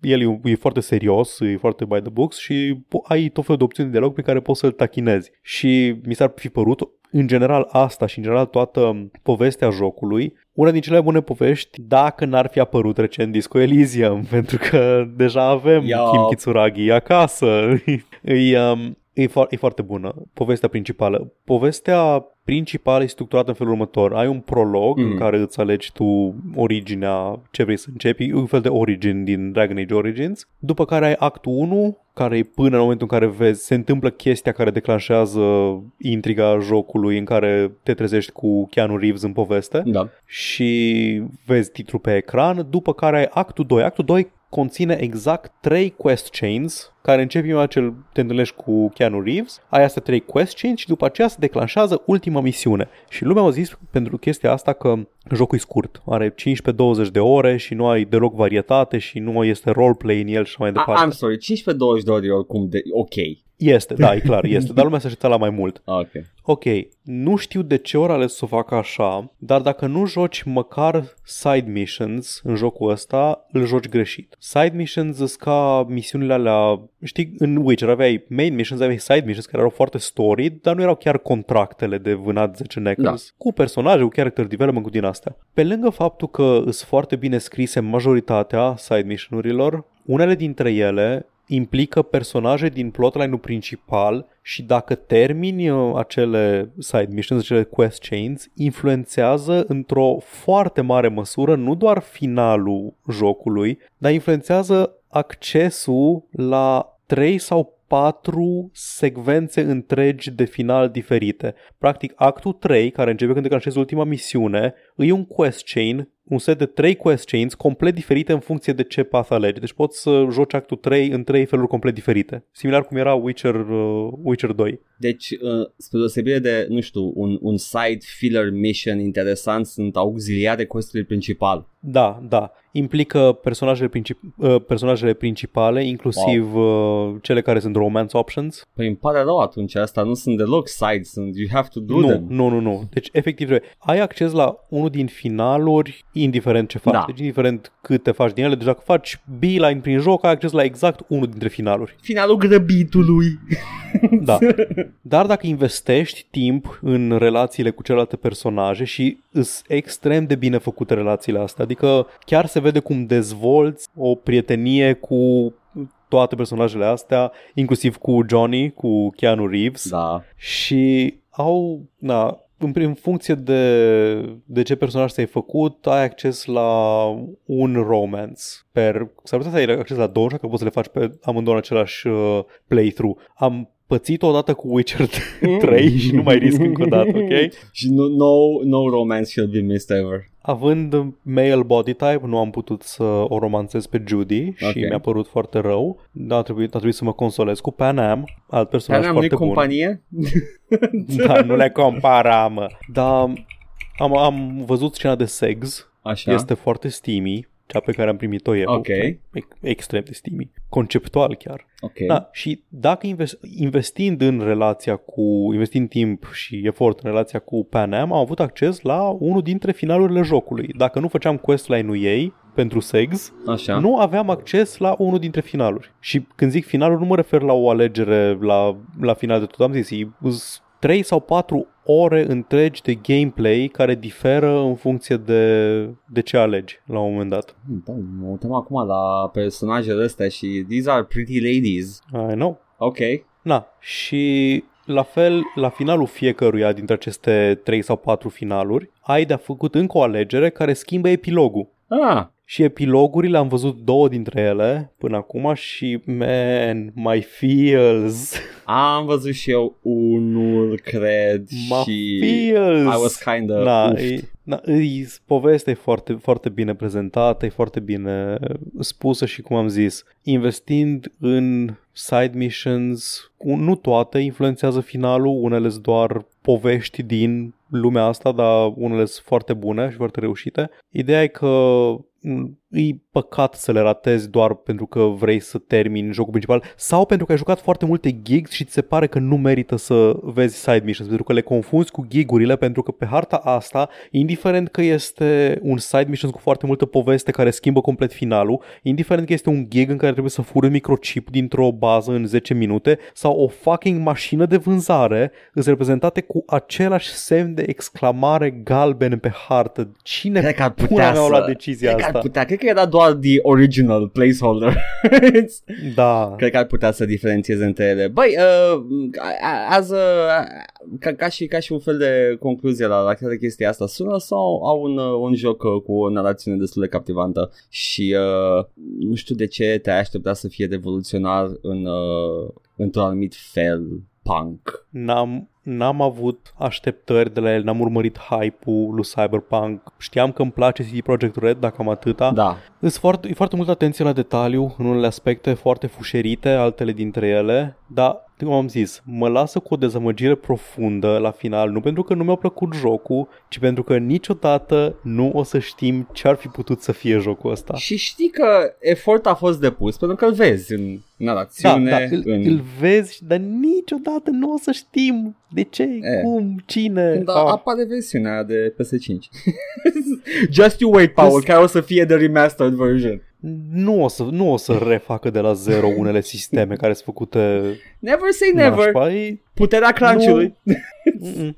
El e, e foarte serios, e foarte by the books și po- ai tot felul de opțiuni de dialog pe care poți să-l tachinezi. Și mi s-ar fi părut, în general asta și în general toată povestea jocului, una din cele mai bune povești dacă n-ar fi apărut recent Disco Elysium, [LAUGHS] pentru că deja avem Ia. Kim Kitsuragi acasă. [LAUGHS] e, um, e, fo- e foarte bună povestea principală. Povestea principală e structurată în felul următor. Ai un prolog Mm. mm. în care îți alegi tu originea, ce vrei să începi, un fel de origin din Dragon Age Origins. După care ai actul 1, care e până în momentul în care vezi, se întâmplă chestia care declanșează intriga jocului în care te trezești cu Keanu Reeves în poveste Da. și vezi titlul pe ecran, după care ai actul 2. Actul 2 conține exact 3 quest chains care începi prima ce te întâlnești cu Keanu Reeves, ai astea 3 quest chains și după aceea se declanșează ultima misiune. Și lumea a zis pentru chestia asta că jocul e scurt, are 15-20 de ore și nu ai deloc varietate și nu este roleplay în el și așa mai I- departe. I'm sorry, 15-20 de ori e oricum de ok. Este, da, e clar, este, dar lumea se aștepta la mai mult. Ah, Ok. Ok, nu știu de ce ori ales să o facă așa, dar dacă nu joci măcar side missions în jocul ăsta, îl joci greșit. Side missions sunt ca misiunile alea, știi, în Witcher aveai main missions, aveai side missions care erau foarte storied, dar nu erau chiar contractele de vânat 10 neckers, Da. cu personaje, cu character development, cu din astea. Pe lângă faptul că sunt foarte bine scrise majoritatea side mission-urilor, unele dintre ele implică personaje din plotline-ul principal și dacă termini uh, acele side missions, acele quest chains, influențează într-o foarte mare măsură nu doar finalul jocului, dar influențează accesul la 3 sau 4 secvențe întregi de final diferite. Practic, actul 3, care începe când declanșezi ultima misiune, e un quest chain un set de trei quest chains complet diferite în funcție de ce path alegi. Deci poți să joci actul 3 în trei feluri complet diferite. Similar cum era Witcher, uh, Witcher 2. Deci, uh, spre deosebire de, nu știu, un, un side filler mission interesant, sunt auxiliare questului principal. Da, da. Implică personajele, princip- uh, personajele principale, inclusiv uh, cele care sunt romance options. Păi îmi pare rău atunci, asta nu sunt deloc side, sunt you have to do Nu, them. nu, nu, nu. Deci, efectiv, ai acces la unul din finaluri, indiferent ce faci. Da. Deci, indiferent cât te faci din ele. Deci, dacă faci beeline prin joc, ai acces la exact unul dintre finaluri. Finalul grăbitului. [LAUGHS] Da. Dar dacă investești timp în relațiile cu celelalte personaje și îs extrem de bine făcute relațiile astea, adică chiar se vede cum dezvolți o prietenie cu toate personajele astea, inclusiv cu Johnny, cu Keanu Reeves Da. și au, na, în, în funcție de, de ce personaj ți-ai făcut, ai acces la un romance per... S-ar putea să ai acces la două, că poți să le faci pe amândouă în același uh, playthrough. Am pățit odată cu Witcher [LAUGHS] 3 și nu mai risc încă o dată, ok? și no, no, no romance shall be missed ever. Având male body type, nu am putut să o romanțez pe Judy și Ok. mi-a părut foarte rău. Da, a trebuit, a trebuit să mă consolez cu Pan Am, alt personaj Care am nu foarte bun. companie? [LAUGHS] Da, nu le compara, mă. Dar am, am văzut scena de sex. Așa. Este foarte steamy, cea pe care am primit-o eu. Ok. E- Extrem de steamy. Conceptual chiar. Ok. Da, și dacă invest, investind în relația cu, investind timp și efort în relația cu Pan Am, am avut acces la unul dintre finalurile jocului. Dacă nu făceam questline-ul ei pentru sex, Așa. nu aveam acces la unul dintre finaluri. Și când zic finaluri, nu mă refer la o alegere la, la final de tot. Am zis, e 3 sau 4 ore întregi de gameplay care diferă în funcție de, de ce alegi la un moment dat. Da, mă uităm acum la personajele astea și these are pretty ladies. I know. Ok. Na, și la fel, la finalul fiecăruia dintre aceste 3 sau 4 finaluri, ai de-a făcut încă o alegere care schimbă epilogul. Ah, Și epilogurile am văzut două dintre ele până acum și, man, my feels, am văzut și eu unul, cred, my și feels. I was kind of Na, uffed. e, na, e, povestea e foarte, foarte bine prezentată, e foarte bine spusă și cum am zis, investind în side missions, un- nu toate influențează finalul, unele sunt doar povești din lumea asta, dar unele sunt foarte bune și foarte reușite. Ideea e că Mm. E păcat să le ratezi doar pentru că vrei să termini jocul principal sau pentru că ai jucat foarte multe gigs și ți se pare că nu merită să vezi side missions, pentru că le confunzi cu gigurile, pentru că pe harta asta, indiferent că este un side mission cu foarte multă poveste care schimbă complet finalul, indiferent că este un gig în care trebuie să furi un microchip dintr-o bază în 10 minute sau o fucking mașină de vânzare, îți reprezentate cu același semn de exclamare galben pe hartă. Cine Cred că ar pula putea mea a să... luat decizia Cred că asta? ar putea. Cred că era doar the original placeholder. [LAUGHS] Da. Cred că ar putea să diferențieze între ele. Băi, uh, as a, ca, ca, și, ca și un fel de concluzie la, la toată chestia asta, sună sau au un, uh, un joc uh, cu o narațiune destul de captivantă și uh, nu știu de ce te aștepta să fie revoluționar în, uh, într-un anumit fel punk. N-am, n-am avut așteptări de la el, n-am urmărit hype-ul lui Cyberpunk. Știam că îmi place CD Projekt Red, dacă am atâta. Da, Îs foarte, e foarte multă atenție la detaliu în unele aspecte foarte fușerite, altele dintre ele, dar, cum am zis, mă lasă cu o dezamăgire profundă la final, nu pentru că nu mi-a plăcut jocul, ci pentru că niciodată nu o să știm ce ar fi putut să fie jocul ăsta. Și știi că efort a fost depus pentru că îl vezi în Da, narațiune. da, îl, în... îl vezi, dar niciodată nu o să știm de ce, E. cum, cine. Când Ah. apare versiunea de PS5. [LAUGHS] Just you wait, Paul, Just- care o să fie the remastered version. Nu o, să, nu o să refacă de la zero unele sisteme care sunt făcute Never say never. nașpa. E, Puterea crunch-ului. Mm-mm.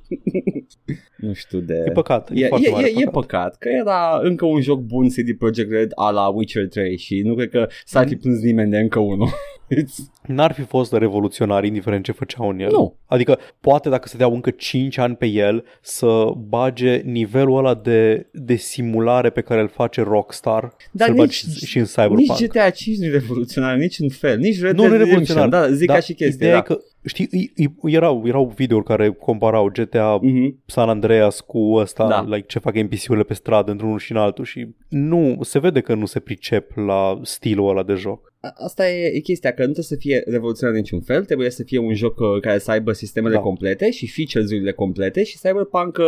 Nu știu de... e păcat. E, E, foarte e, mare e, e păcat. păcat că era încă un joc bun CD Projekt Red a la Witcher 3 și nu cred că s-ar fi plâns nimeni de încă unul. It's- [LAUGHS] N-ar fi fost revoluționar indiferent ce făceau în el. Nu. Adică poate dacă se deau încă 5 ani pe el să bage nivelul ăla de, de simulare pe care îl face Rockstar Dar să-l nici- bagi și în Cyberpunk. nici GTA 5 nu e revoluționar, nici în fel, nici Red nu, Dead nu e Redemption. revoluționar. Da, zic ca și chestia. Ideea Da. e că, știi, îi- îi- erau, erau videouri care comparau GTA Mhm. San Andreas cu ăsta, Da. like ce fac NPC-urile pe stradă într-unul și în altul și nu, se vede că nu se pricep la stilul ăla de joc. A- Asta e, e chestia, că nu trebuie să fie revoluționar în niciun fel, trebuie să fie un joc uh, care să aibă sistemele Da. complete și features-urile complete și Cyberpunk uh,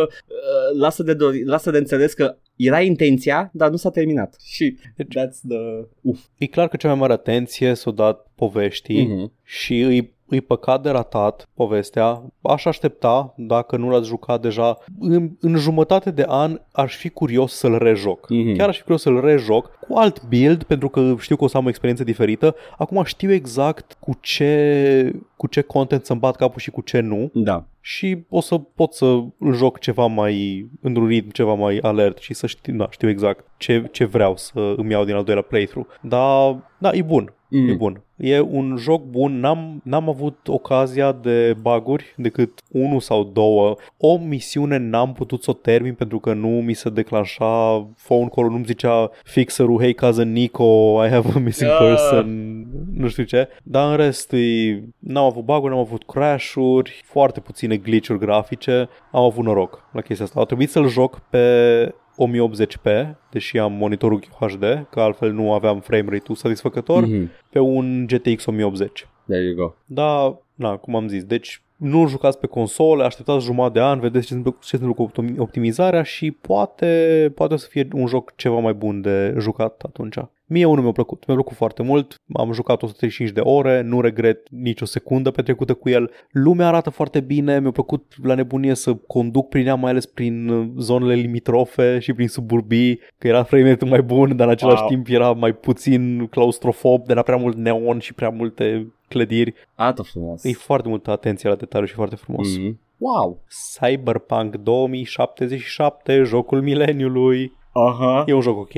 lasă, de dori, lasă de înțeles că era intenția, dar nu s-a terminat. Și Deci- that's the... Uf. E clar că cea mai mare atenție s-o dat poveștii Mhm. și îi, îi păcat de ratat povestea. Aș aștepta, dacă nu l-ați jucat deja, în, în jumătate de an aș fi curios să-l rejoc. Mhm. Chiar aș fi curios să-l rejoc cu alt build, pentru că știu că o să am o experiență diferită. Acum știu exact cu ce, cu ce content să-mi bat capul și cu ce nu Da. și o să pot să îl joc ceva mai într-un ritm ceva mai alert și să știu, da, știu exact ce, ce vreau să îmi iau din al doilea playthrough. Dar, da, e bun. E bun. E un joc bun, n-am, n-am avut ocazia de baguri decât unul sau două. O misiune n-am putut să o termin pentru că nu mi se declanșa phone call nu-mi zicea fixerul, hey cousin Nico, I have a missing Ah. person, nu știu ce. Dar în rest e, n-am avut baguri, n-am avut crash-uri, foarte puține glitch-uri grafice. Am avut noroc la chestia asta. A trebuit să-l joc pe 1080p, deși am monitorul HD, că altfel nu aveam frame rate-ul satisfăcător, mm-hmm. Mhm. pe un GTX 1080. There you go. Da, na, cum am zis, deci nu jucați pe console, așteptați jumătate de an, vedeți ce se întâmplă- ce se întâmplă cu optimi- optimizarea și poate, poate o să fie un joc ceva mai bun de jucat atunci. Mie unul mi-a plăcut, mi-a plăcut foarte mult, am jucat 135 de ore, nu regret nicio secundă petrecută cu el. Lumea arată foarte bine, mi-a plăcut la nebunie să conduc prin ea, mai ales prin uh, zonele limitrofe și prin suburbii, că era frame rate mai bun, dar în același Wow. timp era mai puțin claustrofob, de era prea mult neon și prea multe clădiri. Arată frumos. E foarte multă atenție la detaliu și foarte frumos. Mm. Mhm. Wow. Cyberpunk 2077, jocul mileniului. Aha. E un joc ok.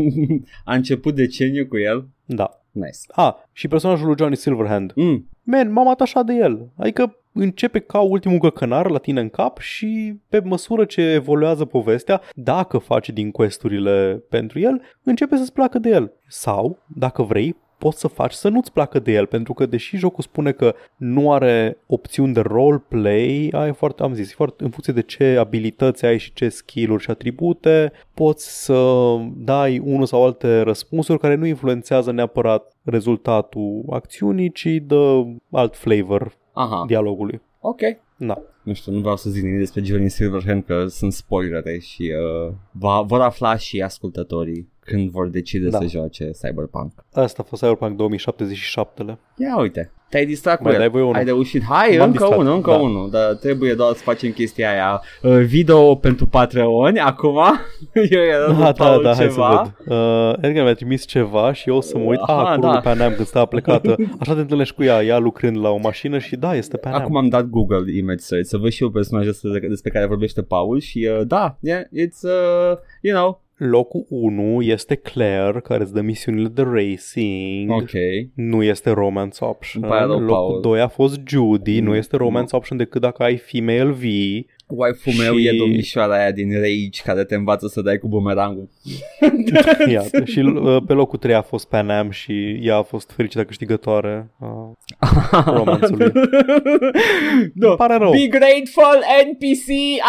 [LAUGHS] A început deceniu cu el. Da. Nice. A, și personajul lui Johnny Silverhand. Mm. Man, m-am atașat de el. Adică începe ca ultimul găcănar la tine în cap și pe măsură ce evoluează povestea, dacă faci din questurile pentru el, începe să-ți placă de el. Sau, dacă vrei, poți să faci să nu-ți placă de el, pentru că deși jocul spune că nu are opțiuni de roleplay, ai foarte, am zis, foarte, în funcție de ce abilități ai și ce skill-uri și atribute, poți să dai unul sau alte răspunsuri care nu influențează neapărat rezultatul acțiunii, ci dă alt flavor Aha. dialogului. Ok. Da. Nu știu, nu vreau să zic nimic despre Johnny Silverhand că sunt spoilere și uh, va, vor afla și ascultătorii când vor decide Da. să joace Cyberpunk. Asta a fost Cyberpunk 2077-le. Ia uite, te-ai distrat cu Mai el. dai voi unul. Ai reușit. Hai, M-am încă distrat, unul, încă da. unul. Dar trebuie doar să facem chestia aia. Uh, video pentru Patreon acum. [LAUGHS] Eu eram Da, lui da, Paul da, hai să ceva. văd. Uh, Edgar mi-a trimis ceva și eu să mă uit. Aha, Ah, cu da. da. Pan Am când stava plecată. [LAUGHS] Așa te întâlnești cu ea, ea lucrând la o mașină și da, este Pan Am. Acum am dat Google Image Search să văd și eu personajul ăsta de- despre care vorbește Paul și uh, da, yeah, it's, uh, you know, Locul 1 este Claire, care îți dă misiunile de racing. ok. Nu este romance option. Îmi pare rău, Paul. Locul 2 a fost Judy, Mm, nu este romance option decât dacă ai female V. Waifu meu Și- e domnișoara aia din Rage care te învață să dai cu bumerangul. [LAUGHS] Iată. și uh, pe locul 3 a fost Pan Am și ea a fost fericită câștigătoare a [LAUGHS] romanțului. no. Îmi pare rău. Be grateful NPC,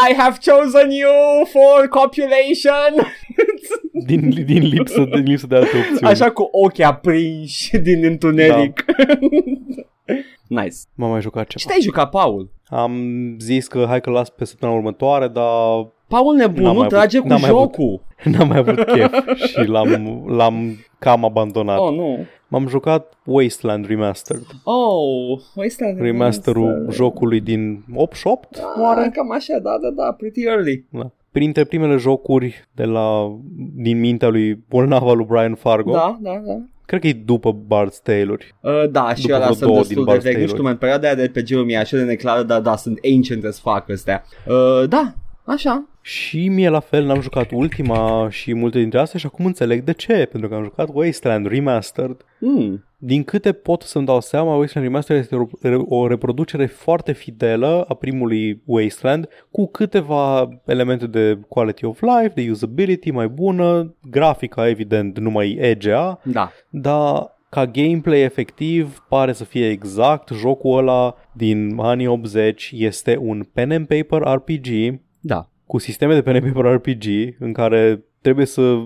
I have chosen you for copulation. [LAUGHS] Din, din, lipsă, din lipsă de alte opțiuni. Așa cu ochii aprinși din întuneric. Nice. M-am mai jucat Ce ceva. te-ai jucat, Paul? Am zis că hai că las pe săptămâna următoare, dar Paul nebun, N-am nu mai trage avut- cu n-am mai avut. jocul. [LAUGHS] n-am mai avut chef și l-am, l-am cam abandonat. Oh, nu. M-am jucat Wasteland Remastered. Oh, ăsta Remasterul jocului din 88, Oare? oare? Cam așa, da, da, da, pretty early. Da. Printre primele jocuri de la, din mintea lui bolnava lui Brian Fargo, Da, da, da. Cred că e după Bard's Tale-uri. Uh, da, și După ăla vreo sunt două destul din de Bard's vechi. Nu Tale-uri. știu, man, perioada aia de RPG-ul mi-e așa de neclară, dar da, sunt ancient as fuck astea. Uh, da, așa. Și mie la fel n-am jucat ultima și multe dintre astea și acum înțeleg de ce, pentru că am jucat Wasteland Remastered. Mm. Din câte pot să-mi dau seama, Wasteland Remastered este o- o reproducere foarte fidelă a primului Wasteland, cu câteva elemente de quality of life, de usability mai bună, grafica evident nu mai EGA, Da. dar ca gameplay efectiv pare să fie exact jocul ăla din anii 80, este un pen and paper RPG Da. Cu sisteme de pen and paper RPG în care trebuie să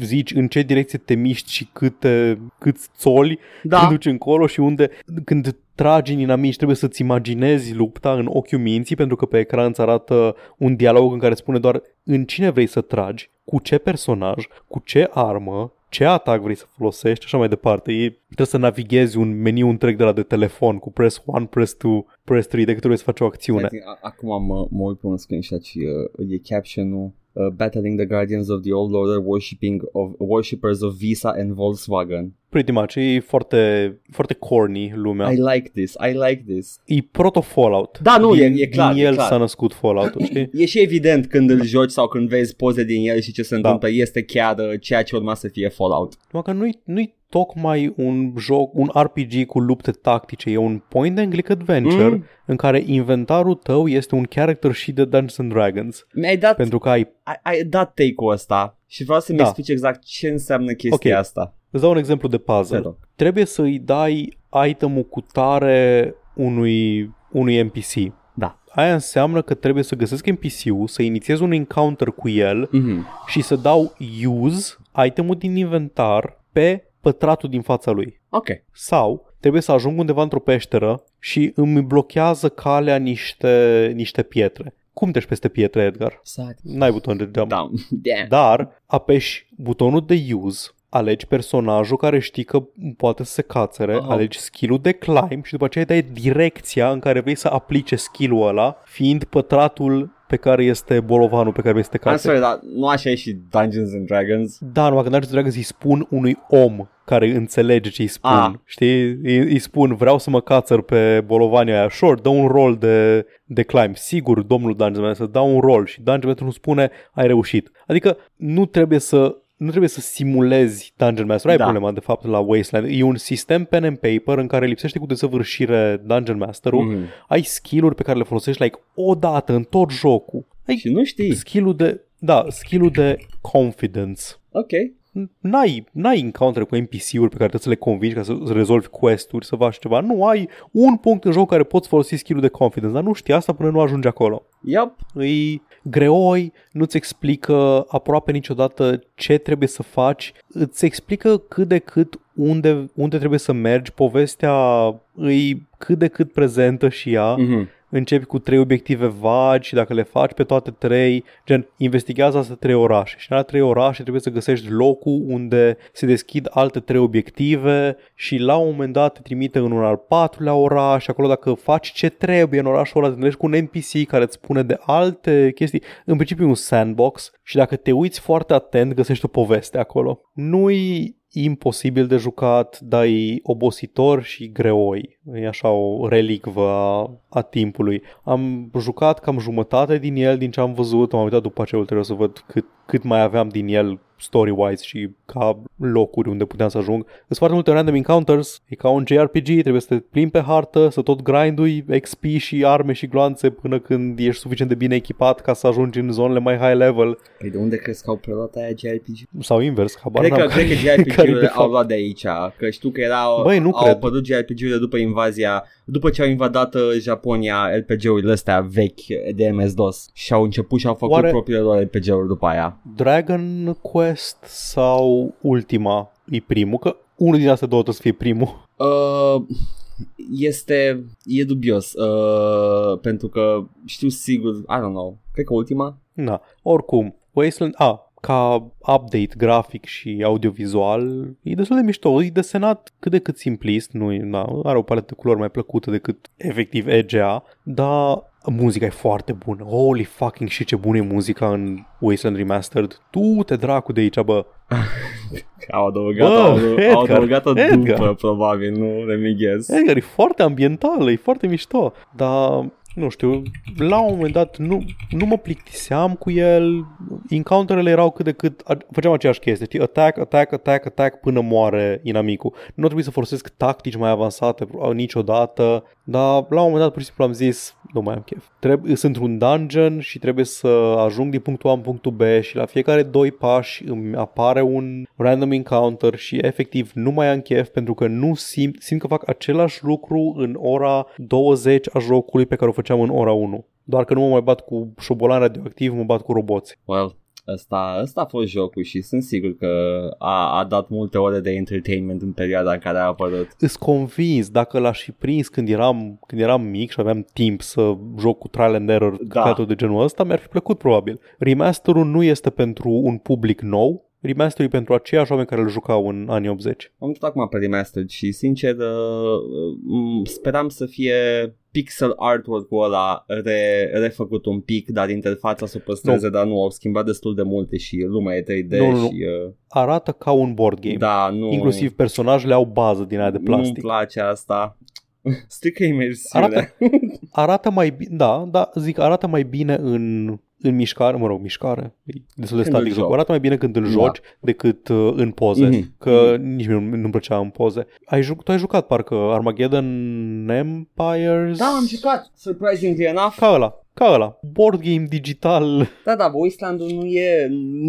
zici în ce direcție te miști și câte, câți țoli Da. te duci încolo și unde când tragi în inamici trebuie să-ți imaginezi lupta în ochiul minții pentru că pe ecran îți arată un dialog în care spune doar în cine vrei să tragi, cu ce personaj, cu ce armă, ce atac vrei să folosești și așa mai departe. E, trebuie să navighezi un meniu întreg de la de telefon cu press 1, press 2, press 3 de câte ori să faci o acțiune. A- Acum mă, mă uit pe un screenshot și uh, e caption-ul uh, Battling the Guardians of the Old Order worshipping of, Worshippers of Visa and Volkswagen. Pretty much, e foarte, foarte corny lumea. I like this, I like this. E proto-Fallout. Da, nu, din, e- e clar, Din e el clar. s-a născut Fallout-ul, știi? E și evident când îl joci sau când vezi poze din el și ce se Da. întâmplă, este chiar uh, ceea ce urma să fie Fallout. Numai că nu-i, nu-i tocmai un joc, un RPG cu lupte tactice, e un point and click adventure Mm. în care inventarul tău este un character sheet de Dungeons and Dragons. Mi-ai dat, Pentru că ai ai, ai dat take-ul ăsta și vreau să-mi Da. explici exact ce înseamnă chestia Ok. asta. Îți dau un exemplu de Te puzzle. rog. Trebuie să-i dai itemul cu tare unui, unui NPC. Da. Aia înseamnă că trebuie să găsesc NPC-ul, să inițiez un encounter cu el Mhm. și să dau use itemul din inventar pe pătratul din fața lui. Ok. Sau trebuie să ajung undeva într-o peșteră și îmi blochează calea niște, niște pietre. Cum treci peste pietre, Edgar? Exact. N-ai buton de jump. Da. [LAUGHS] Damn. Dar apeși butonul de use, alegi personajul care știi că poate să se cațere, Oh. alegi skill-ul de climb și după aceea dai direcția în care vrei să aplice skill-ul ăla, fiind pătratul pe care este bolovanul pe care vrei să te I'm cațere. sorry, dar nu așa e și Dungeons and Dragons. Da, numai că Dungeons Dragons îi spun unui om care înțelege ce îi spun. Ah. Știi? Îi, îi spun, vreau să mă cațăr pe bolovania aia. Sure, dă un rol de, de climb. Sigur, domnul Dungeon Master, dă un rol și Dungeon Master nu spune, ai reușit. Adică nu trebuie să nu trebuie să simulezi Dungeon Master. Ai Da. problema, de fapt, la Wasteland. E un sistem pen and paper în care lipsește cu desăvârșire Dungeon Master-ul. Mhm. Ai skill-uri pe care le folosești like, o dată în tot jocul. Ai Și nu știi. skill-ul de, da, skill-ul de confidence Ok. N-ai, n-ai encounter cu NPC-uri pe care trebuie să le convingi ca să, să rezolvi quest-uri, să faci ceva. Nu, ai un punct în joc care poți folosi skill-ul de confidence, dar nu știi asta până nu ajungi acolo. Yep. Îi greoi, nu-ți explică aproape niciodată ce trebuie să faci, îți explică cât de cât unde, unde trebuie să mergi, povestea îi cât de cât prezentă și ea, Mhm. Începi cu trei obiective vagi și dacă le faci pe toate trei, gen, investigează astea trei orașe și în alea trei orașe trebuie să găsești locul unde se deschid alte trei obiective și la un moment dat te trimite în un al patrulea oraș și acolo dacă faci ce trebuie în orașul ăla te întâlnești cu un NPC care îți spune de alte chestii, în principiu un sandbox și dacă te uiți foarte atent găsești o poveste acolo. Nu-i imposibil de jucat, dar e obositor și greoi. E așa o relicvă a, a timpului. Am jucat cam jumătate din el, din ce am văzut, m-am uitat după aceea ulterior să văd cât, cât mai aveam din el story-wise și ca locuri unde puteam să ajung. Sunt foarte multe random encounters, e ca un JRPG, trebuie să te plimbi pe hartă, să tot grindui XP și arme și gloanțe până când ești suficient de bine echipat ca să ajungi în zonele mai high level Păi de unde crezi că au preluat aia JRPG? sau invers, habar Cred că, n-am cred că [LAUGHS] care-i de JRPG-urile fapt. au luat de aici, că știu că erau, Băi, nu au cred. apărut JRPG-urile după invazia, după ce au invadat uh, Japonia RPG-urile astea vechi de MS-DOS și au început și au făcut Oare- propriile lor RPG-uri după aia. Dragon Quest sau Ultima e primul? Că unul din astea două trebuie să fie primul. Uh, este, e dubios, uh, pentru că știu sigur, I don't know, cred că ultima? Na, oricum, Wasteland, a, ca update grafic și audiovizual, e destul de mișto, e desenat cât de cât simplist, nu e, na, are o paletă de culori mai plăcută decât efectiv EGA, dar muzica e foarte bună. Holy fucking shit, ce bună e muzica în Wasteland Remastered. Tu te dracu de aici, bă. [LAUGHS] Au adăugat, Bă, au, au Edgar, adăugat Edgar. după, probabil, nu remighez. Edgar, e foarte ambientală, e foarte mișto, dar nu știu, la un moment dat nu, nu mă plictiseam cu el, encounterele erau cât de cât, a- făceam aceeași chestie, știi, attack, attack, attack, attack până moare inamicul. Nu trebuie să folosesc tactici mai avansate uh, niciodată, dar la un moment dat pur și simplu am zis, nu mai am chef. Trebuie, sunt într-un dungeon și trebuie să ajung din punctul A în punctul B și la fiecare doi pași îmi apare un random encounter și efectiv nu mai am chef pentru că nu simt, simt că fac același lucru în ora 20 a jocului pe care o făceam în ora 1. Doar că nu mă mai bat cu șobolan radioactiv, mă bat cu roboți. Well, ăsta, ăsta a fost jocul și sunt sigur că a, a dat multe ore de entertainment în perioada în care a apărut. Îs convins, dacă l-aș fi prins când eram, când eram mic și aveam timp să joc cu trial and error Da. da. de genul ăsta, mi-ar fi plăcut probabil. Remasterul nu este pentru un public nou, remasterul e pentru aceiași oameni care îl jucau în anii 80. Am uitat acum pe remastered și sincer uh, m- speram să fie pixel artwork-ul ăla re, refăcut un pic, dar interfața să o păstreze, dar nu, au schimbat destul de multe și lumea e 3D Nu, nu, nu. și... Uh, Arată ca un board game. da, nu... Inclusiv personajele au bază din aia de Nu-mi plastic. place asta. [LAUGHS] Strică imersiune. Arată, arată mai bine, da, da, zic, arată mai bine în, în mișcare, mă rog, mișcare, e destul de Când static îl jocul. joci. Arată mai bine când îl Da. joci decât uh, în poze, Mhm. că nici mie nu- nu-mi plăcea în poze. Ai, juc, tu ai jucat parcă Armageddon Empires? Da, am jucat, surprisingly enough. Ca ăla, ca ăla. Board game digital. Da, da, Wasteland-ul nu e,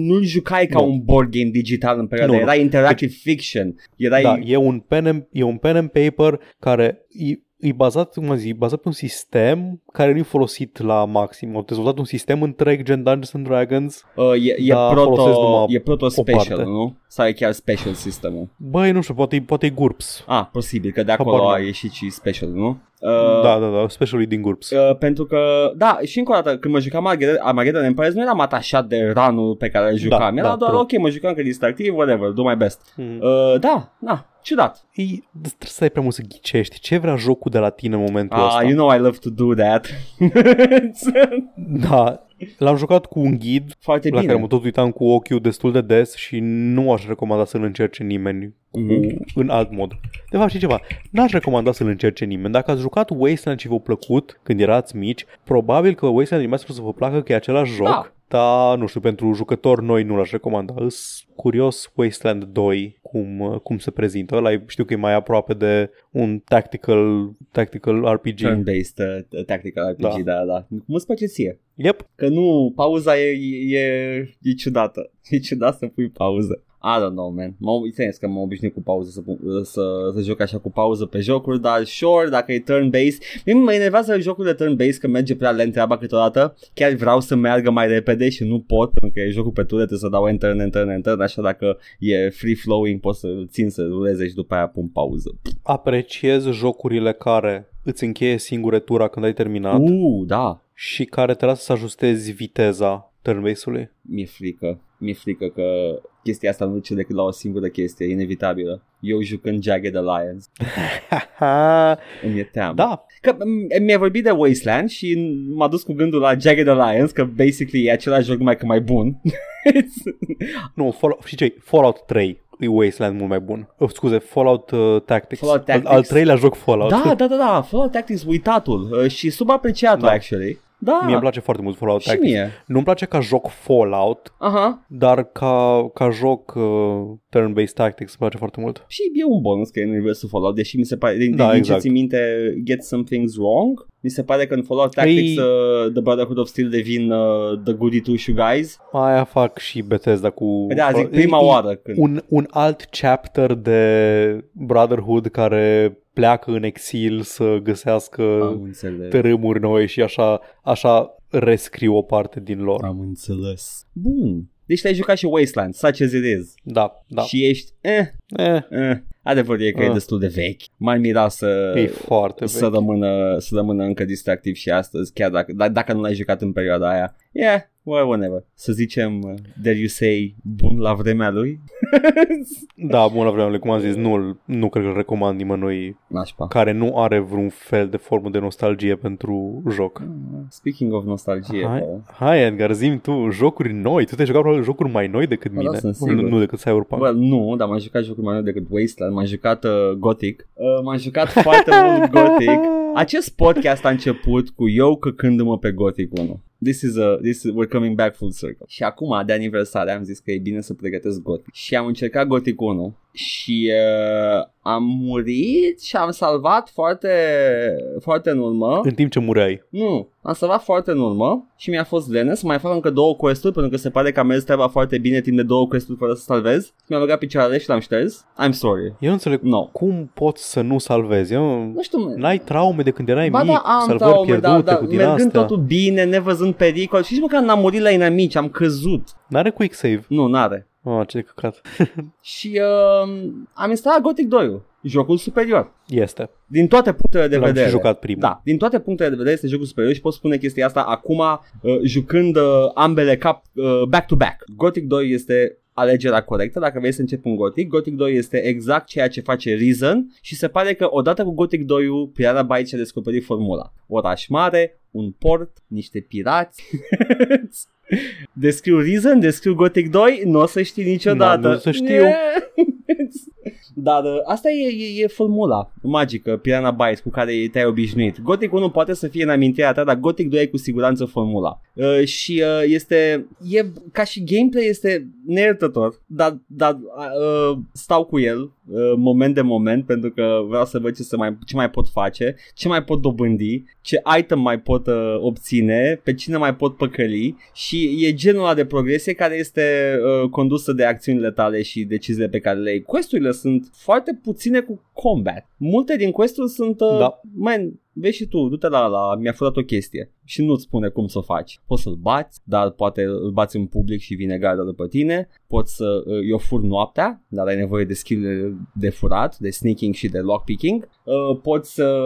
nu-l jucai ca Nu. un board game digital în perioada, Nu, nu. era interactive fiction. Erai, Da, e un pen and, e un pen and paper care e, e bazat, cum am zis, e bazat pe un sistem care nu e folosit la maxim. Au dezvoltat un sistem întreg gen Dungeons and Dragons. uh, e, e, da, folosesc proto, numai e proto o special, parte. nu? Sau e chiar special sistemul? Băi, nu știu, poate, poate e GURPS. Ah, posibil, că de acolo Habar a n-am. ieșit și special, nu? Uh, da, da, da, specialul e din GURPS. Uh, pentru că, da, și încă o dată, când mă jucam Armageddon, Armageddon Empires, nu eram atașat de ranul pe care îl jucam. Da, Era da, doar, true. ok, mă jucam că e distractiv, whatever, do my best. Mm. Uh, da, da, ciudat. E, trebuie să ai prea mult să ghicești. Ce vrea jocul de la tine în momentul Ah, ăsta? you know I love to do that. [LAUGHS] Da, l-am jucat cu un ghid Foarte la bine. care mă tot uitam cu ochiul destul de des și nu aș recomanda să-l încerce nimeni cu, Mhm. în alt mod. De fapt, și ceva, n-aș recomanda să-l încerce nimeni. Dacă ați jucat Wasteland și v-a plăcut când erați mici, probabil că Wasteland e să vă placă că e același joc, Da. Dar, nu știu, pentru jucători noi nu l-aș recomanda. Îs curios Wasteland 2 cum, cum se prezintă. Ăla e- știu că e mai aproape de un tactical, tactical RPG. Turn-based uh, tactical RPG, da, da. da. Cum îți place ție? Yep. Că nu, pauza e, e, e ciudată. E ciudat să pui pauză. I don't know, man. Mă înțeles că m-am obișnuit cu pauză să, pun- să, să joc așa cu pauză pe jocuri, dar sure, dacă e turn-based. Mie mă enervează jocul de turn-based că merge prea lent treaba câteodată. Chiar vreau să meargă mai repede și nu pot, pentru că e jocul pe ture, trebuie să dau enter, enter, enter, așa dacă e free-flowing pot să țin să ruleze și după aia pun pauză. Apreciez jocurile care îți încheie singure tura când ai terminat Uh, da, și care te lasă să ajustezi viteza turn-based-ului. mi-e frică. Mi-e frică că chestia asta nu duce decât la o singură chestie, inevitabilă. Eu jucând Jagged Alliance, [LAUGHS] îmi e teamă. da, Că m- mi-a vorbit de Wasteland și m-a dus cu gândul la Jagged Alliance, că basically e același joc numai că mai bun. [LAUGHS] nu, Fallout, și ce Fallout 3 e Wasteland mult mai bun. Oh, scuze, Fallout uh, Tactics. Fallout Al, Tactics. al treilea joc Fallout. da, da, da, da, Fallout Tactics, uitatul uh, și subapreciatul, Da. actually. Da, Mie îmi place foarte mult Fallout și Tactics. mie. Nu-mi place ca joc Fallout, Aha. dar ca, ca joc uh, turn-based tactics îmi place foarte mult. Și e un bonus că e în universul Fallout, deși mi se pare, din, Da, din exact. ce țin minte, get some things wrong. Mi se pare că în Fallout Tactics Ei- uh, The Brotherhood of Steel devin uh, The Goody Two Shoe Guys. Aia fac și Bethesda cu... Păi da, zic prima E- oară când... un, un alt chapter de Brotherhood care pleacă în exil să găsească Am înțeles. tărâmuri noi și așa, așa rescriu o parte din lor. Am înțeles. Bun. Deci te-ai jucat și Wasteland, such as it is. Da, da. Și ești, eh, Eh, eh. Adevărul e că e Ah. destul de vechi. M-ar mira să, e foarte să, vechi. rămână, să rămână încă distractiv și astăzi, chiar dacă, d- dacă nu l-ai jucat în perioada aia. Yeah, well, whatever. Să zicem, uh, dare you say, bun la vremea lui? [LAUGHS] Da, bun la vremea, cum am zis, nu, nu cred că îl recomand nimănui Nașpa. care nu are vreun fel de formă de nostalgie pentru joc. Ah, Speaking of nostalgie, Hai, Paul. hai Edgar, zi tu, jocuri noi. Tu te-ai jucat probabil jocuri mai noi decât Bă, da, mine. sunt nu, sigur. nu decât Cyberpunk. Well, nu, dar m-am jucat jocuri mai noi decât Wasteland, m-am jucat uh, Gothic, uh, m-am jucat foarte mult Gothic. [LAUGHS] Acest podcast a început cu eu căcându-mă pe Gothic 1. This is a, this is, we're coming back full circle. Și acum, de aniversare, am zis că e bine să pregătesc Gothic. Și am încercat Gothic 1 și uh, am murit și am salvat foarte, foarte în urmă. În timp ce mureai. Nu, am salvat foarte în urmă și mi-a fost lene să mai fac încă două quest-uri pentru că se pare că am mers treaba foarte bine timp de două quest-uri fără să salvez. Mi-am băgat picioarele și l-am șters. I'm sorry. Eu nu înțeleg No. cum poți să nu salvezi. Eu, Nu știu, mă. n-ai traume de când erai Ba mic, da, am salvări traume, pierdute da, da, cu din mergând astea. totul bine, nevăzând pericol și nici măcar n-am murit la inamici, am căzut. N-are quick save. Nu, n-are. Ah, ce de căcat. [LAUGHS] Și uh, am instalat Gothic 2 jocul superior. Este. Din toate punctele de L-am vedere. și jucat primul. Da, din toate punctele de vedere este jocul superior și pot spune chestia asta acum uh, jucând uh, ambele cap uh, back-to-back. Gothic 2 este alegerea corectă dacă vrei să începi un Gothic. Gothic 2 este exact ceea ce face Reason și se pare că odată cu Gothic 2 Pirata Byte și-a descoperit formula. Oraș mare, un port, niște pirați. [LAUGHS] descriu Reason, descriu Gothic 2, nu o să știi niciodată. N-am vrut să [LAUGHS] știu. Yeah. [LAUGHS] Dar uh, asta e, e, e formula magică, Piranha Bytes, cu care te-ai obișnuit. Gothic 1 poate să fie în amintirea ta, dar Gothic 2 e cu siguranță formula. Uh, și uh, este, e, ca și gameplay este neiertător, dar, dar uh, stau cu el uh, moment de moment pentru că vreau să văd ce, să mai, ce mai pot face, ce mai pot dobândi, ce item mai pot uh, obține, pe cine mai pot păcăli și e genul ăla de progresie care este uh, condusă de acțiunile tale și deciziile pe care le ai. Questurile sunt foarte puține cu combat. Multe din questuri sunt, uh, Da. man, vezi și tu, du-te la, la mi-a furat o chestie și nu-ți spune cum să o faci. Poți să-l bați, dar poate îl bați în public și vine garda după tine. Poți să, uh, eu fur noaptea, dar ai nevoie de skill de furat, de sneaking și de lockpicking. Uh, poți să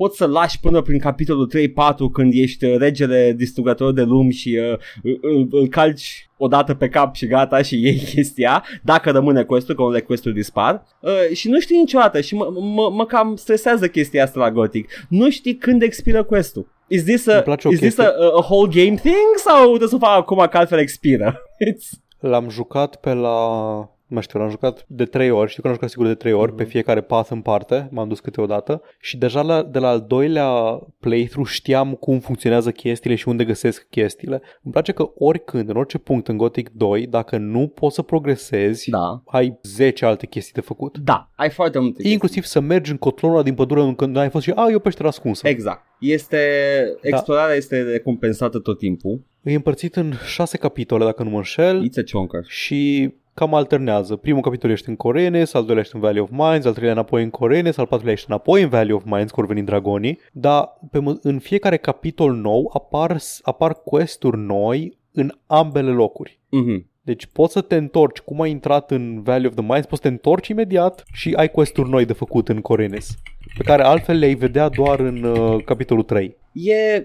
poți să lași până prin capitolul 3-4 când ești uh, regele distrugător de lumi și uh, îl, îl calci odată pe cap și gata și iei [LAUGHS] chestia, dacă rămâne questul, că unele questuri dispar. Uh, și nu știi niciodată și mă, mă, mă cam stresează chestia asta la Gothic. Nu știi când expiră questul. Is this a, Îmi place o is this a, chestie. a whole game thing sau trebuie să fac acum că altfel expiră? [LAUGHS] It's... L-am jucat pe la... Nu mai știu, l-am jucat de trei ori, știu că l-am jucat sigur de trei ori, pe fiecare pas în parte, m-am dus câteodată și deja la, de la al doilea playthrough știam cum funcționează chestiile și unde găsesc chestiile. Îmi place că oricând, în orice punct în Gothic 2, dacă nu poți să progresezi, Da. ai 10 alte chestii de făcut. Da, ai foarte multe chestii. Inclusiv să mergi în cotlonul ăla din pădure când ai fost și, a, e o peșteră ascunsă. Exact. Este, explorarea este recompensată tot timpul. E împărțit în șase capitole, dacă nu mă înșel. It's a chonker. și cam alternează. Primul capitol ești în Corenes, al doilea ești în Valley of Mines, al treilea înapoi în Corenes, al patrulea ești înapoi în Valley of Mines, că au venit dragonii, dar pe, mă- în fiecare capitol nou apar, apar quest-uri noi în ambele locuri. Mhm. Deci poți să te întorci, cum ai intrat în Valley of the Mines, poți să te întorci imediat și ai quest-uri noi de făcut în Corenes, pe care altfel le-ai vedea doar în uh, capitolul 3. E...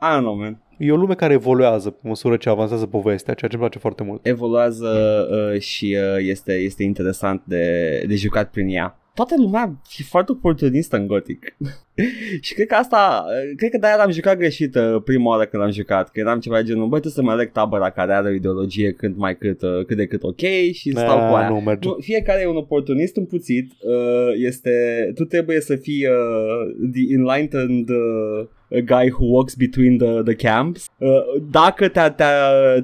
I don't know, man. E o lume care evoluează pe măsură ce avansează povestea, ceea ce îmi place foarte mult. Evoluează uh, și uh, este, este interesant de, de jucat prin ea. Toată lumea e foarte oportunistă în Gothic. [LAUGHS] și cred că asta, uh, cred că de-aia l-am jucat greșit uh, prima oară când l-am jucat, că eram ceva de genul, băi, trebuie să mă aleg tabăra care are o ideologie cât mai cât, uh, cât de cât ok și stau cu aia. nu merge. Nu, fiecare e un oportunist împuțit. Uh, este, tu trebuie să fii uh, the enlightened uh, guy who walks between the, the camps. Uh, dacă te, te,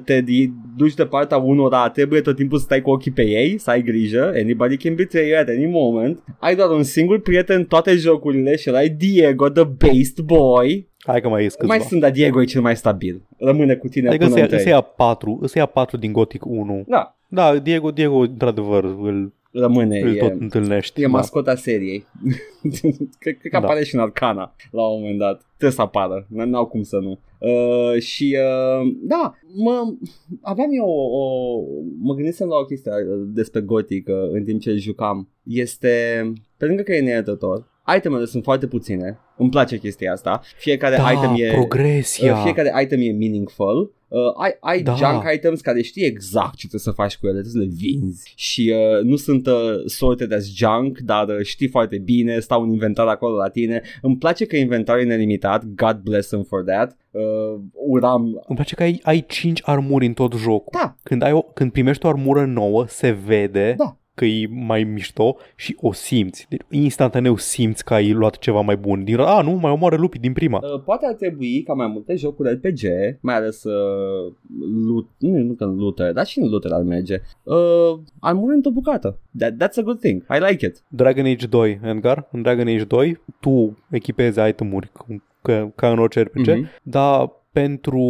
te di- duci de partea unora, trebuie tot timpul să stai cu ochii pe ei, să ai grijă. Anybody can betray you at any moment. Ai doar un singur prieten în toate jocurile și ai Diego, the based boy. Hai că mai ies câțiva. Mai sunt, dar Diego e cel mai stabil. Rămâne cu tine Adică până ăsta în ăsta trei. ia 4, ăsta ia 4 din Gothic 1. Da, Da, Diego, Diego, într-adevăr, îl, rămâne. îl e- tot întâlnești. E da. mascota seriei. [LAUGHS] cred, cred că Da. apare și în Arcana la un moment dat. Trebuie să apară. N- N-au cum să nu. Uh, și uh, da, mă, aveam eu o, o, mă gândisem la o chestie uh, despre Gothic uh, în timp ce jucam. Este, pe lângă că e neiertător, itemele sunt foarte puține. Îmi place chestia asta. Fiecare da, item e progresia. Uh, fiecare item e meaningful. Uh, ai ai Da. junk items care știi exact ce trebuie să faci cu ele, trebuie să le vinzi și uh, nu sunt uh, sorted as junk, dar uh, știi foarte bine, stau un inventar acolo la tine. Îmi place că inventarul e nelimitat, God bless them for that. Uh, uram... Îmi place că ai, ai 5 armuri în tot jocul. Da, Când, ai o, când primești o armură nouă, se vede Da. Că e mai mișto și o simți. Deci, instantaneu simți că ai luat ceva mai bun. Din, a, nu, mai omoară lupii din prima. uh, poate ar trebui ca mai multe jocuri RPG, mai ales uh, loot, nu, nu că în looter, dar și în looter ar merge, uh, armuri într-o bucată. That, that's a good thing. I like it. Dragon Age 2, Edgar, în Dragon Age 2, tu echipezi itemuri cum- ca, ca în orice RPG, Mhm. dar pentru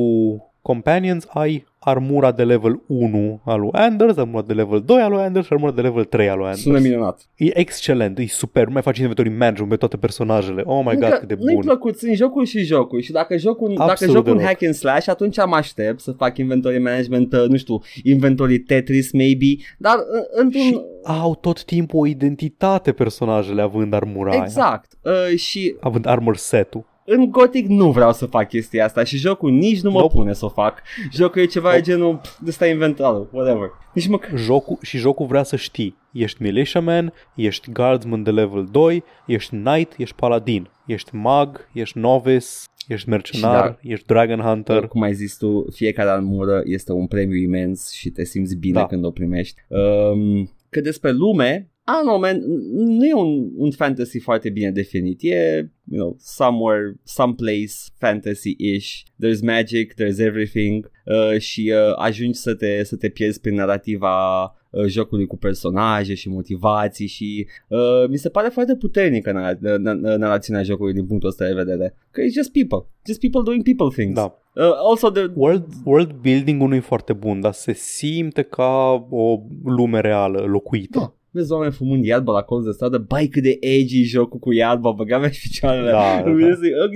companions ai armura de level 1 al lui Anders, armura de level 2 al lui Anders și armura de level 3 al lui Anders. Sună minunat. E excelent, e super, nu mai faci inventory management pe toate personajele. Oh my god, Încă cât de Nu-i bun. plăcut, sunt jocuri și jocuri și dacă jocul, dacă Absolut jocul un deloc. hack and slash, atunci am aștept să fac inventory management, uh, nu știu, inventory Tetris maybe, dar uh, într-un... Și au tot timpul o identitate personajele având armura aia. Exact. Uh, și Având armor set-ul. În Gothic nu vreau să fac chestia asta și jocul nici nu mă Nope. pune să o fac. Jocul e ceva de genul, pf, de stai inventarul, whatever. Nici măcar... Jocul, și jocul vrea să știi. Ești militiaman, ești guardsman de level 2, ești knight, ești paladin, ești mag, ești novice, ești mercenar, Și ești dragon hunter. Cum ai zis tu, fiecare armură este un premiu imens și te simți bine Da. când o primești. Um, că despre lume, I don't know, man, nu e un, un fantasy foarte bine definit. E, you know, somewhere, someplace fantasy-ish. There's magic, there's everything uh, și uh, ajungi să te, să te pierzi prin narrativa uh, jocului cu personaje și motivații și uh, mi se pare foarte puternică nar- nar- narațiunea jocului din punctul ăsta de vedere. Că it's just people. Just people doing people things. Da. Uh, also the... World, world building-ul nu e foarte bun, dar se simte ca o lume reală, locuită. Da. Vezi oameni fumând iarbă la colț de stradă, bai cât de edgy jocul cu iarbă, băga mea și picioarele. Da, da, da.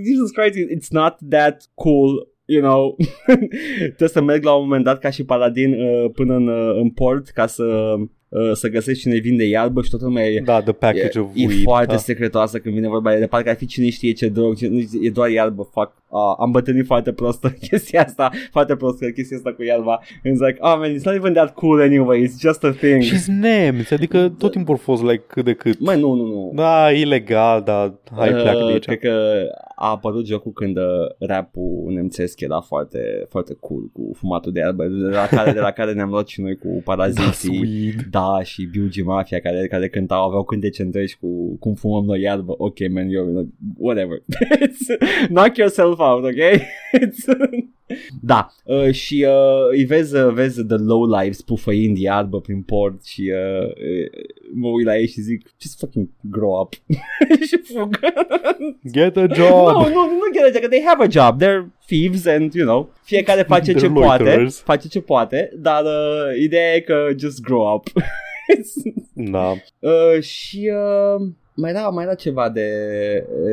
Jesus Christ, it's not that cool you know, [LAUGHS] trebuie să merg la un moment dat ca și paladin uh, până în, uh, în port ca să uh, să găsești cine vinde iarbă și toată lumea e, Da, the package e, of e weed. foarte da. secretoasă când vine vorba de parcă ar fi cine știe ce drog, ce, nu, e doar iarbă, fuck. Uh, am bătrânit foarte prost [LAUGHS] chestia asta, foarte prost chestia asta cu iarba. And it's like, oh man, it's not even that cool anyway, it's just a thing. Și nemți, adică tot timpul au fost like cât de cât. Măi, nu, nu, nu. Da, ilegal, dar hai Uh, pleacă de aici. Cred că a apărut jocul când uh, rap-ul nemțesc era foarte, foarte cool cu fumatul de iarbă, de la care, de la care ne-am luat și noi cu paraziții. weed. Da, și Biugi Mafia care, care cântau, aveau cântece întregi cu cum fumăm noi iarbă. Ok, man, eu, whatever. [LAUGHS] It's, knock yourself out, ok? It's, [LAUGHS] da, uh, și uh, îi vezi, uh, vezi The Low Lives pufăind iarbă prin port și uh, uh, mă uit la ei și zic, just fucking grow up. [LAUGHS] și fug. Get a nu, job! nu, nu chiar că they have a job, they're thieves and, you know, fiecare [LAUGHS] face They're ce poate, loiterers. face ce poate, dar uh, ideea e că just grow up. Da. uh, și uh, mai era, mai era ceva de,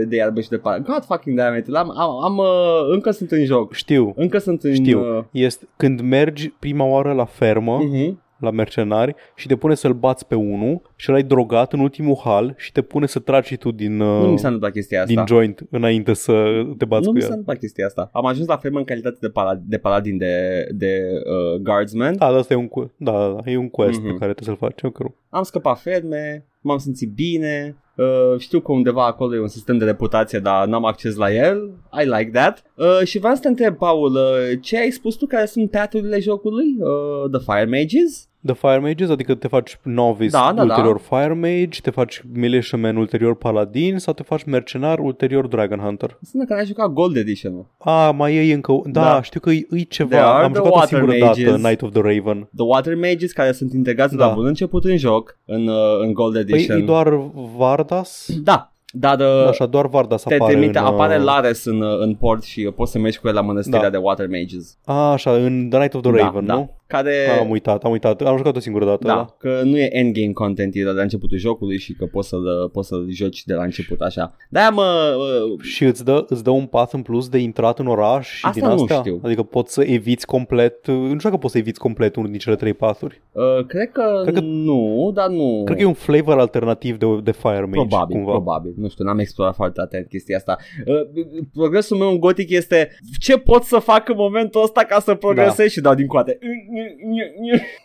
de iarbă și de par. God fucking damn it, am, am, am uh, încă sunt în joc. Știu, Încă sunt în... știu. Uh, Este când mergi prima oară la fermă, uh-huh. la mercenari și te pune să-l bați pe unul și l-ai drogat în ultimul hal și te pune să tragi și tu din, uh, Nu mi s-a întâmplat chestia asta. din joint înainte să te bați nu cu mi s-a el. întâmplat chestia asta. Am ajuns la fermă în calitate de, pala- de paladin de, de uh, guardsman. Da, dar asta e un, que- da, da, da, e un quest Mhm. pe care trebuie să-l faci. Eu cred. Am scăpat ferme, m-am simțit bine, uh, știu că undeva acolo e un sistem de reputație, dar n-am acces la el, I like that. Uh, și vreau să te întreb, Paul, uh, ce ai spus tu care sunt paturile jocului? Uh, the Fire Mages? The Fire Mages, adică te faci novice, Da, da, da. ulterior Fire Mage, te faci militiaman, ulterior Paladin sau te faci mercenar, ulterior Dragon Hunter. Sunt că n-ai jucat Gold Edition-ul. A, mai e încă... Da, Da. știu că e, e There ceva. are Am the jucat o Water singură Mages. dată, Night of the Raven. The Water Mages care sunt integrați Da. la bun început în joc, în, uh, în Gold Păi Edition. e doar Vardas? Da, dar uh, Așa, doar Vardas te apare trimite, în... uh, apare Lares în, uh, în port și uh, poți să mergi cu el la mănăstirea Da. de Water Mages. A, așa, în The Night of the da, Raven, da. nu? Care... Am uitat, am uitat. Am jucat o singură dată. Da, Da. că nu e endgame content, e de la începutul jocului și că poți să-l, poți să-l joci de la început așa. De-aia mă... uh, Și îți dă, îți dă un path în plus de intrat în oraș și Asta din nu astea? știu. Adică poți să eviți complet, nu știu dacă poți să eviți complet unul din cele trei pathuri. Uh, cred că, Cred că- nu, dar nu... Cred că e un flavor alternativ de, de Fire Mage, Probabil, cumva. probabil. Nu știu, n-am explorat foarte atent chestia asta. Uh, progresul meu în Gothic este ce pot să fac în momentul ăsta ca să progresez Da. și dau din coate.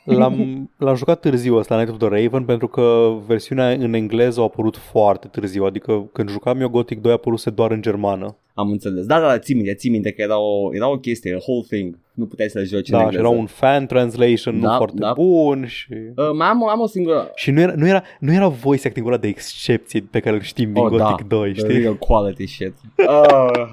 [LAUGHS] L-am, l-am jucat târziu ăsta, Night of the Raven, pentru că versiunea în engleză a apărut foarte târziu, adică când jucam eu Gothic 2 a apăruse doar în germană. Am înțeles. Da, da, da, ții minte, ții minte că era o, era o chestie, a whole thing. Nu puteai să-l joci în Da, și engleză. era un fan translation Da, nu foarte da. bun și... Uh, mai am, am o singură... Și nu era, nu era, nu era voice acting-ul ăla de excepție pe care îl știm din Oh, Gothic da, 2, the știi? real quality shit. [LAUGHS] Uh,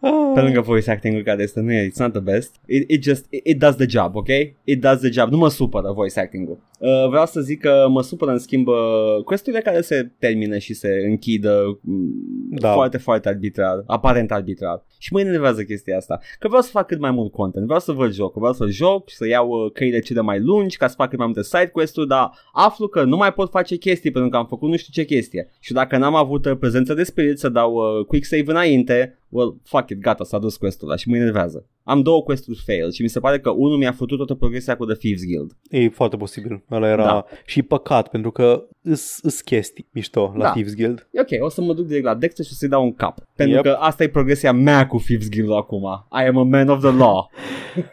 Ah. pe lângă voice acting-ul care este, nu e, it's not the best. It, it just, it, it does the job, ok? It does the job. Nu mă supără voice acting-ul. Uh, vreau să zic că mă supără în schimb uh, questurile care se termină și se închidă mm, Da. foarte, foarte arbitrar, aparent arbitrar. Și mă enervează chestia asta. Că vreau să fac cât mai mult content, vreau să văd joc, vreau să joc și să iau uh, căile cele mai lungi ca să fac cât mai multe side quest-uri, dar aflu că nu mai pot face chestii pentru că am făcut nu știu ce chestie. Și dacă n-am avut uh, prezență de spirit să dau uh, quick save înainte, well, fuck it, gata, s-a dus quest-ul ăla și mă enervează. Am două quest-uri fail și mi se pare că unul mi-a făcut toată progresia cu The Thieves Guild. E foarte posibil. Ăla era... Da. Și păcat, pentru că îs, îs chestii mișto la Da. Thieves Guild. E ok, o să mă duc direct la Dexter și o să-i dau un cap. Pentru Yep. că asta e progresia mea cu Thieves Guild acum. I am a man of the law.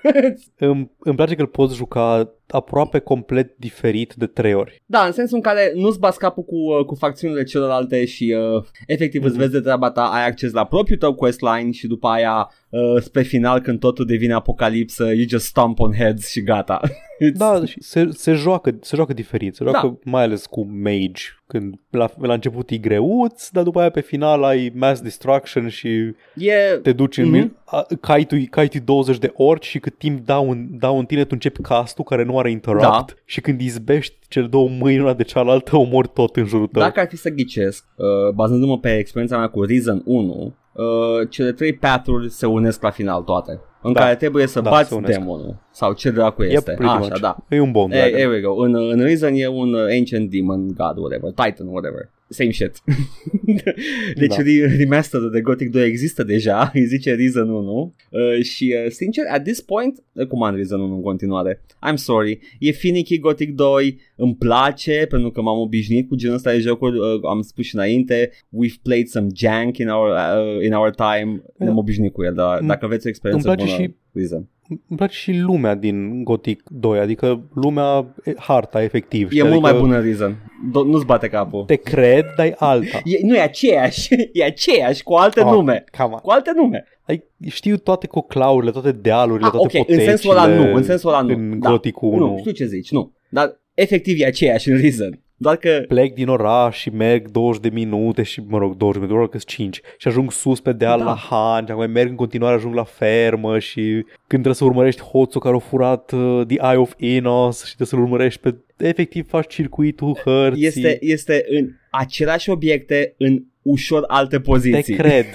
[LAUGHS] Îmi, îmi place că îl poți juca aproape complet diferit de trei ori. Da, în sensul în care nu-ți bați capul cu, uh, cu facțiunile celelalte și uh, efectiv îți Mhm. vezi de treaba ta, ai acces la propriul tău questline și după aia uh, spre final când totul devine apocalipsă, you just stomp on heads și gata. [LAUGHS] Da, și se, se, joacă, se joacă diferit, se joacă Da. mai ales cu mage, când la, la început e greuț, dar după aia pe final ai mass destruction și E... te duci în... Mhm. Mm-hmm. Cai, tu, cai tu 20 de orci și cât timp dau în, dau în tine, tu începi castul care nu are interrupt Da. și când izbești cele două mâini una de cealaltă, omori tot în jurul tău. Dacă ar fi să ghicesc, uh, bazându-mă pe experiența mea cu Reason 1, uh, cele trei path-uri se unesc la final toate. În Da. care trebuie să Da, bați se unesc. demonul. Sau ce dracu Yep, este. pretty Așa, much. da. E un bone Hey, dragon. here we go. În, în Reason e un uh, Ancient Demon God, whatever. Titan, whatever. Same shit. [LAUGHS] deci Da. da. remasterul de Gothic 2 există deja, [LAUGHS] îi zice Reason 1 uh, și uh, sincer, at this point, uh, cum am Reason 1 în continuare? I'm sorry, e finicky Gothic 2, îmi place pentru că m-am obișnuit cu genul ăsta de jocuri, uh, am spus și înainte, we've played some jank in our, uh, in our time, ne-am obișnuit cu el, dar Mm. dacă aveți o experiență Îmi place bună, și- Reason. Îmi place și lumea din Gothic 2, adică lumea, e, harta efectiv. E știi? mult adică mai bună Reason, Do- nu-ți bate capul. Te cred, dar e alta. E, nu e aceeași, [LAUGHS] e aceeași cu alte Ah, nume. Come on. Cu alte nume. Ai, știu toate coclaurile, toate dealurile, Ah, toate ok, în sensul ăla potecile nu, în sensul ăla nu. În da. Gothic 1. Nu, știu ce zici, nu. Dar efectiv e aceeași în Reason. Doar că Plec din oraș și merg 20 de minute și, mă rog, 20 de minute, doar că 5 și ajung sus pe deal Da. la Han și acum merg în continuare, ajung la fermă și când trebuie să urmărești hoțul care a furat uh, The Eye of Enos și trebuie să-l urmărești pe... Efectiv faci circuitul hărții. este, este în aceleași obiecte în ușor alte Te poziții. cred,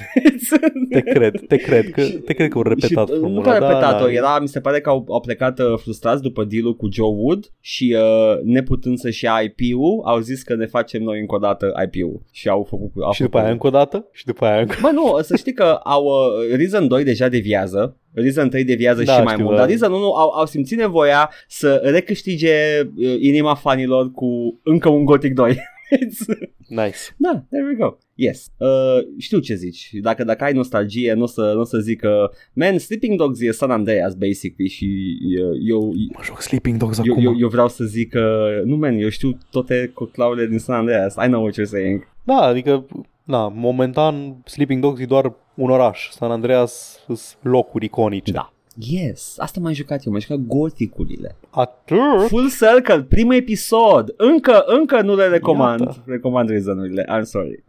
[LAUGHS] te cred, te cred că, te cred că au repetat și, uh, formula. Nu că au da, repetat-o, da. era, mi se pare că au, au plecat uh, frustrați după deal cu Joe Wood și uh, neputând să-și ia IP-ul, au zis că ne facem noi încă o dată IP-ul. Și au făcut... Au Și după făcut- aia încă o dată? Și după aia încă Bă, nu, să știi că au uh, Reason 2 deja deviază, Reason 3 deviază Da, și mai știu, mult, da. dar Reason 1 au, au simțit nevoia să recâștige uh, inima fanilor cu încă un Gothic 2. Nice. da, there we go. Yes. Uh, știu ce zici. Dacă dacă ai nostalgie, nu o să, nu o să zic că Man, Sleeping Dogs e San Andreas, basically, și uh, eu, Mă joc Sleeping Dogs eu, acum. eu, eu vreau să zic că, nu man, eu știu toate coclaurile din San Andreas. I know what you're saying. Da, adică, na, momentan Sleeping Dogs e doar un oraș. San Andreas sunt locuri iconice. Da. Yes, asta m-am jucat eu, m-am jucat goticurile. Atât? Full Circle, primul episod. Încă, încă nu le recomand. Iată. Recomand reason-urile. I'm sorry.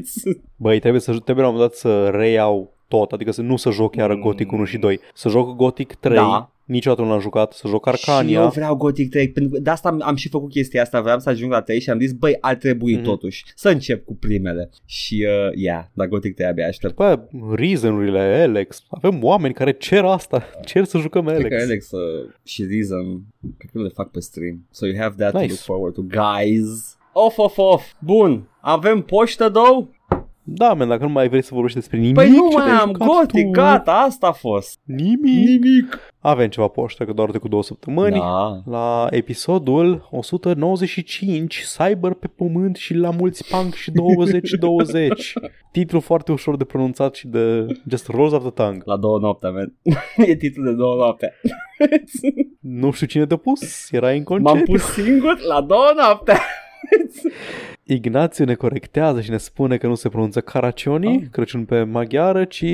[LAUGHS] Băi, trebuie să trebuie la un moment dat să reiau tot, adică să nu să joc iară Gothic 1 și 2, să joc Gothic 3, Da. Niciodată nu l-am jucat, să joc Și eu Arcania. vreau Gothic 3 pentru că de asta am, am și făcut chestia asta Vreau să ajung la 3 și am zis Băi, ar trebui Mhm. totuși Să încep cu primele Și, uh, yeah, dar Gothic 3 abia aștept După aia, reason-urile, Alex. Avem oameni care cer asta, [LAUGHS] cer să jucăm Cred Alex. că Alex uh, și Reason Cred că le fac pe stream So you have that Nice. to look forward to Guys Off, off, off Bun, avem poștă, două? Da, man, dacă nu mai vrei să vorbești despre nimic, Păi nu ce mai te-ai am jucat Gothic, tu? gata, asta a fost Nimic. Nimic Avem ceva poștă, că doar de cu două săptămâni. Da La episodul 195, Cyber pe pământ și la mulți punk și 2020. [LAUGHS] Titlu foarte ușor de pronunțat și de just rolls of the tongue. La două noapte, man. [LAUGHS] e titlul de două noapte. Nu știu cine te-a pus, era în M-am concert. pus singur la două noapte. [LAUGHS] Ignațiu ne corectează și ne spune că nu se pronunță Caracioni, Ah. Crăciun pe maghiară, ci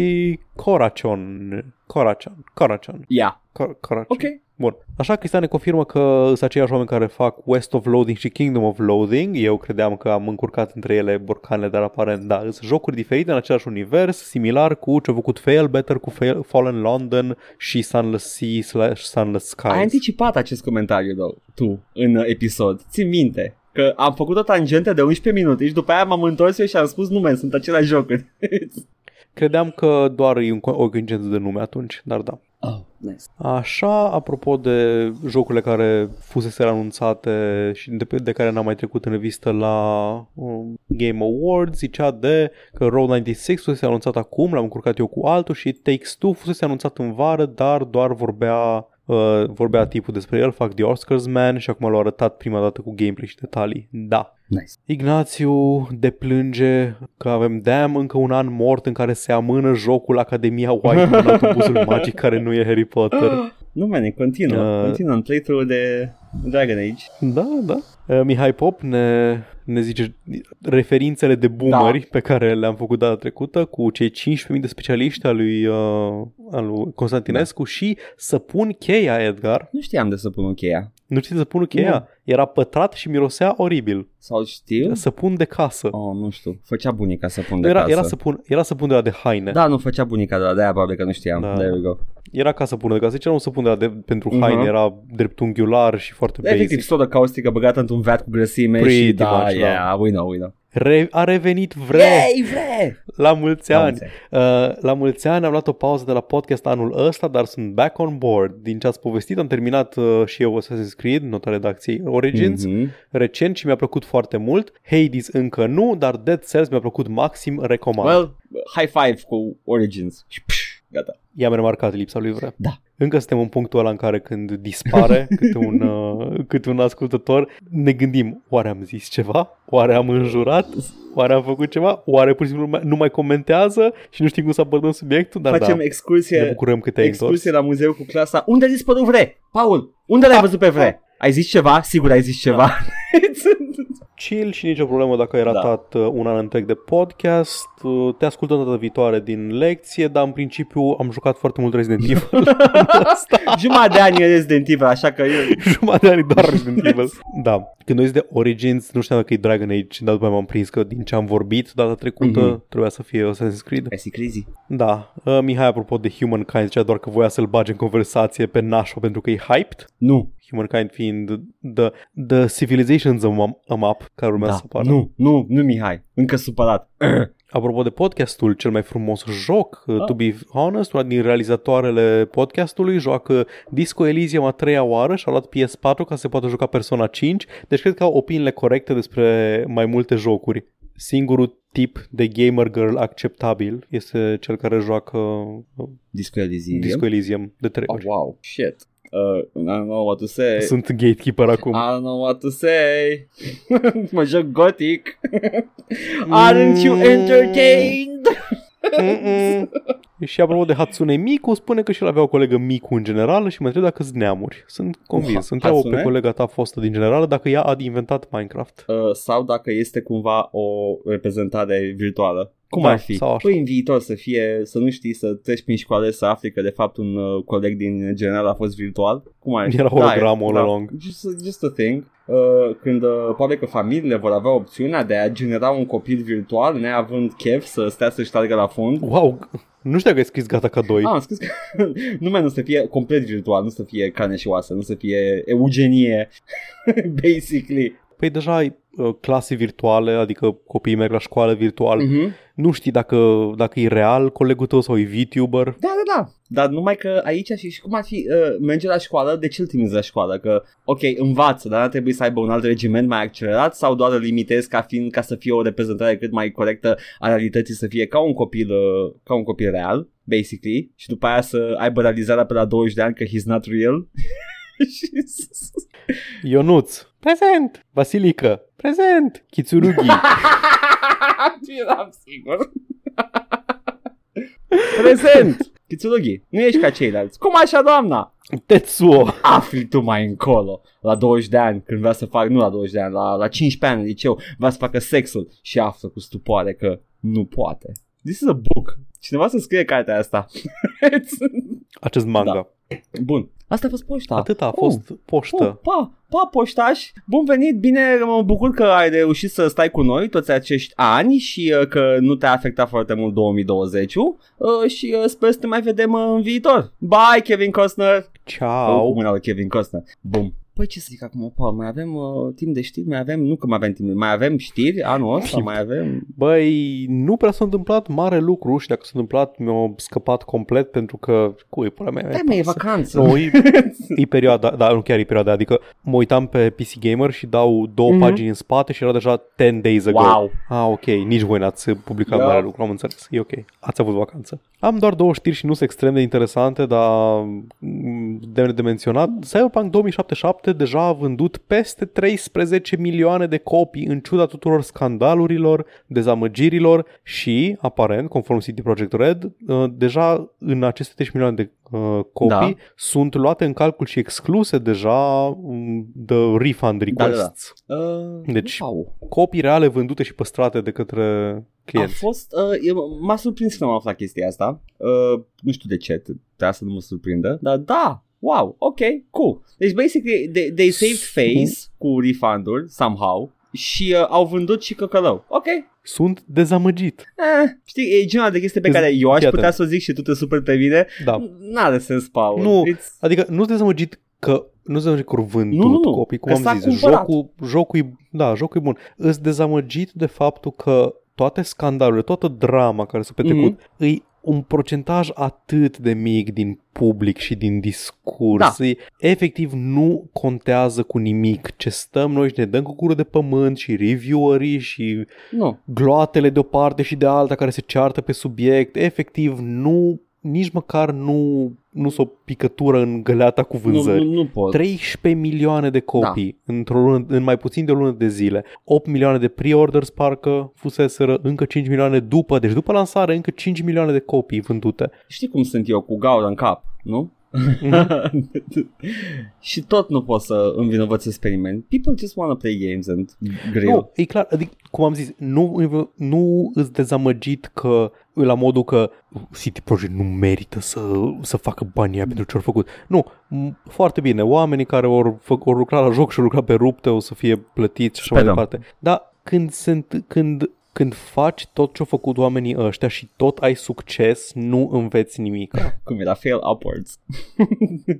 Coracion. Coracion. Coracion. Ia, Cor- Coracion. ok. Bun. Așa, Cristian ne confirmă că sunt aceiași oameni care fac West of Loathing și Kingdom of Loathing. Eu credeam că am încurcat între ele borcanele, dar aparent da. Sunt jocuri diferite în același univers, similar cu ce a făcut Fail Better cu Fail, Fallen London și Sunless Sea slash Sunless Skies. Ai anticipat acest comentariu, though, tu, în uh, episod. Țin minte că am făcut o tangentă de 11 minute și după aia m-am întors eu și am spus, nu, man, sunt aceleași jocuri. [LAUGHS] Credeam că doar e un, co- o coincidență de nume atunci, dar da. oh, nice. Așa, apropo de jocurile care fusese anunțate și de, de care n-am mai trecut în revistă la um, Game Awards, zicea de că Road 96 fusese anunțat acum, l-am încurcat eu cu altul și Takes-Two fusese anunțat în vară, dar doar vorbea Uh, vorbea tipul despre el, fac The Oscars Man și acum l-au arătat prima dată cu gameplay și detalii. Da. Nice. Ignațiu deplânge că avem damn încă un an mort în care se amână jocul Academia White [LAUGHS] în autobuzul magic care nu e Harry Potter. Nu, man, continuă. Uh. Continuă în playthrough de Dragon Age. Da, da. Uh, Mihai Pop ne, ne zice referințele de boomeri da. pe care le-am făcut data trecută cu cei 15.000 de specialiști al lui, uh, al lui Constantinescu da. și să pun cheia, Edgar. Nu știam de să pun cheia. Nu știi să pun cheia? Nu. Era pătrat și mirosea oribil. Sau știu? Să pun de casă. Oh, nu știu. Făcea bunica să pun de era, casă. Era să, pun, era să pun de la de haine. Da, nu făcea bunica de la de-aia probabil că nu știam. Da. There we go. Era ca să pună de casă. Zice, nu să pun de la de, pentru uh-huh. haine. Era dreptunghiular și foarte basic. Efectiv, sodă caustică băgată într-un vat cu grăsime Pretty și da, much, yeah, da. we know, we know. Re- a revenit vre Yay, vre! la mulți La ani. mulți ani. Uh, la mulți ani am luat o pauză de la podcast anul ăsta, dar sunt back on board. Din ce ați povestit, am terminat uh, și eu Assassin's Creed, nota redacției Origins, Mhm. recent și mi-a plăcut foarte mult. Hades încă nu, dar Dead Cells mi-a plăcut maxim, recomand. Well, high five cu Origins. Și pș, gata. I-am remarcat lipsa lui Vre. Da. Încă suntem în punctul ăla în care când dispare [LAUGHS] câte un, uh, câte un ascultător, ne gândim, oare am zis ceva? Oare am înjurat? Oare am făcut ceva? Oare pur și simplu nu mai, nu mai comentează și nu știm cum să abordăm subiectul? Dar Facem da, excursie, ne bucurăm că te-ai întors. excursie la muzeu cu clasa. Unde a dispărut Vre? Paul, unde l-ai văzut pe Vre? Ai zis ceva? Sigur ai zis ceva. [LAUGHS] Chill și nicio problemă dacă ai ratat da. un an întreg de podcast. Uh, Te ascultăm data viitoare din lecție, dar în principiu am jucat foarte mult Resident Evil. [LAUGHS] Jumătate de ani e Resident Evil, așa că eu... Jumătate de ani doar Resident [LAUGHS] Evil. Da. Când noi de Origins, nu știam dacă e Dragon Age, dar după aia m-am prins că din ce am vorbit data trecută, Mhm. mm-hmm. trebuia să fie Assassin's Creed. Ai crazy. Da. Uh, Mihai, apropo de Humankind, zicea doar că voia să-l bage în conversație pe nașo pentru că e hyped. Nu, Humankind fiind the, the civilizations a map, a map care urmează da, să apară. nu, nu, nu Mihai, încă supărat. [CLEARS THROAT] Apropo de podcastul, cel mai frumos joc, ah. to be honest, una din realizatoarele podcastului joacă Disco Elysium a treia oară și a luat PS4 ca să se poată juca Persona 5, deci cred că au opiniile corecte despre mai multe jocuri. Singurul tip de gamer girl acceptabil este cel care joacă uh, Disco Elysium. Disco Elysium de trei Oh, ori. wow, shit. Uh, I don't know what to say. Sunt gatekeeper acum. I don't know what to say. [LAUGHS] mă joc Gothic. [LAUGHS] Aren't you Mm. entertained? Mm-mm. [LAUGHS] Și apropo de Hatsune Miku, spune că și el avea o colegă Miku în general și mă întreb dacă sunt neamuri. Sunt convins. Ha- Întreabă pe Hatsune? colega ta fostă din general dacă ea a inventat Minecraft. Uh, sau dacă este cumva o reprezentare virtuală. Cum Da, ar fi? sau așa. Păi în viitor să fie, să nu știi, să treci prin școală să afli că de fapt un uh, coleg din general a fost virtual. Cum ar fi? Era hologramul all da, along. Just, just a thing. Uh, când uh, probabil că familiile vor avea opțiunea de a genera un copil virtual neavând chef să stea să-și tragă la fund. Wow, nu știu că ai scris gata ca doi. Ah, am scris că [LAUGHS] numai nu să fie complet virtual, nu să fie carne și oasă, nu să fie eugenie, [LAUGHS] basically. Păi deja ai uh, clase virtuale, adică copiii merg la școală virtual. Mm-hmm. Nu știi dacă, dacă e real colegul tău sau e VTuber. Da, da, da. Dar numai că aici și, și cum ar fi, uh, merge la școală, de ce îl trimiți la școală? Că, ok, învață, dar ar trebui să aibă un alt regiment mai accelerat sau doar îl limitezi ca, fiind, ca să fie o reprezentare cât mai corectă a realității, să fie ca un copil, uh, ca un copil real, basically, și după aia să aibă realizarea pe la 20 de ani că he's not real. [LAUGHS] Și- Ionuț, prezent! Vasilică, prezent! Kitsurugi, [LAUGHS] Eram sigur. [LAUGHS] Prezent! Kitsurugi, nu ești ca ceilalți. Cum așa, doamna? Tetsuo. afli tu mai încolo, la 20 de ani, când vrea să fac, nu la 20 de ani, la, la 15 ani în liceu, vrea să facă sexul și află cu stupoare că nu poate. This is a book. Cineva să scrie cartea asta. [LAUGHS] Acest manga. Da. Bun. Asta a fost poșta. Atât a fost poștă. Oh, pa, pa, poștaș, bun venit, bine, mă bucur că ai reușit să stai cu noi toți acești ani și uh, că nu te-a afectat foarte mult 2020 uh, și uh, sper să te mai vedem uh, în viitor. Bye, Kevin Costner! Oh, Ciao. cum era Kevin Costner. Bum. Păi ce să zic acum, Paul, mai avem uh, timp de știri, mai avem, nu că mai avem timp, mai avem știri anul ăsta, Timp. mai avem... Băi, nu prea s-a întâmplat mare lucru și dacă s-a întâmplat mi-a scăpat complet pentru că cui pula mea Da, mă, e vacanță. Nu, e, e perioada, da, nu chiar e perioada, adică mă uitam pe PC Gamer și dau două Mhm. mm-hmm. pagini în spate și era deja 10 days ago. Wow. Ah, ok, nici voi n-ați publicat Da. mare lucru, am înțeles, e ok, ați avut vacanță. Am doar două știri și nu sunt extrem de interesante, dar mm, demne de menționat, Cyberpunk 2077 deja a vândut peste 13 milioane de copii în ciuda tuturor scandalurilor, dezamăgirilor și, aparent, conform CD Projekt Red, uh, deja în aceste 13 milioane de uh, copii Da. sunt luate în calcul și excluse deja um, de refund requests. Da, da, Uh, Deci- wow. Copii reale vândute și păstrate de către A clienți. fost, uh, eu- m-a surprins când am aflat chestia asta. Uh, nu știu de ce, trebuia să nu mă surprindă, dar da, wow, ok, cool. Deci, basically, they, they saved face cu refund-uri, somehow, și uh, au vândut și căcălău. Ok, Sunt dezamăgit. eh, știi, e genul de chestie pe Îți- care eu aș fii putea atent. să o zic și tu te super pe mine. Da. N-are sens, Paul. Nu, It's... Adică nu sunt dezamăgit că nu sunt dezamăgit că au vândut Nu, nu, nu. copii, cum Că am s-a zis. cumpărat. Jocul, jocul, e, da, jocul e bun. Îs dezamăgit de faptul că toate scandalurile, toată drama care s-a petrecut, Mhm. mm-hmm. îi un procentaj atât de mic din public și din discurs. Da. E, efectiv nu contează cu nimic ce stăm noi și ne dăm cu gură de pământ și reviewerii și Nu. gloatele de o parte și de alta care se ceartă pe subiect, efectiv nu, nici măcar nu, nu s-o picătură în găleata cu Nu, vânzări. nu, nu pot. 13 milioane de copii da. într-o lună, în mai puțin de o lună de zile. 8 milioane de pre-orders parcă fuseseră, încă 5 milioane după, deci după lansare încă 5 milioane de copii vândute. Știi cum sunt eu, cu gaură în cap, nu? [LAUGHS] și tot nu pot să învinovățesc pe nimeni. People just wanna play games and grill. Nu, e clar, adică, cum am zis, nu, nu îți dezamăgit că la modul că City Project nu merită să, să facă banii aia pentru ce au făcut. Nu, m- foarte bine, oamenii care au, fă, au lucrat la joc și au lucrat pe rupte o să fie plătiți și așa mai Sperăm. departe. Dar când, sunt, când, când faci tot ce au făcut oamenii ăștia și tot ai succes, nu înveți nimic. Cum era fail upwards.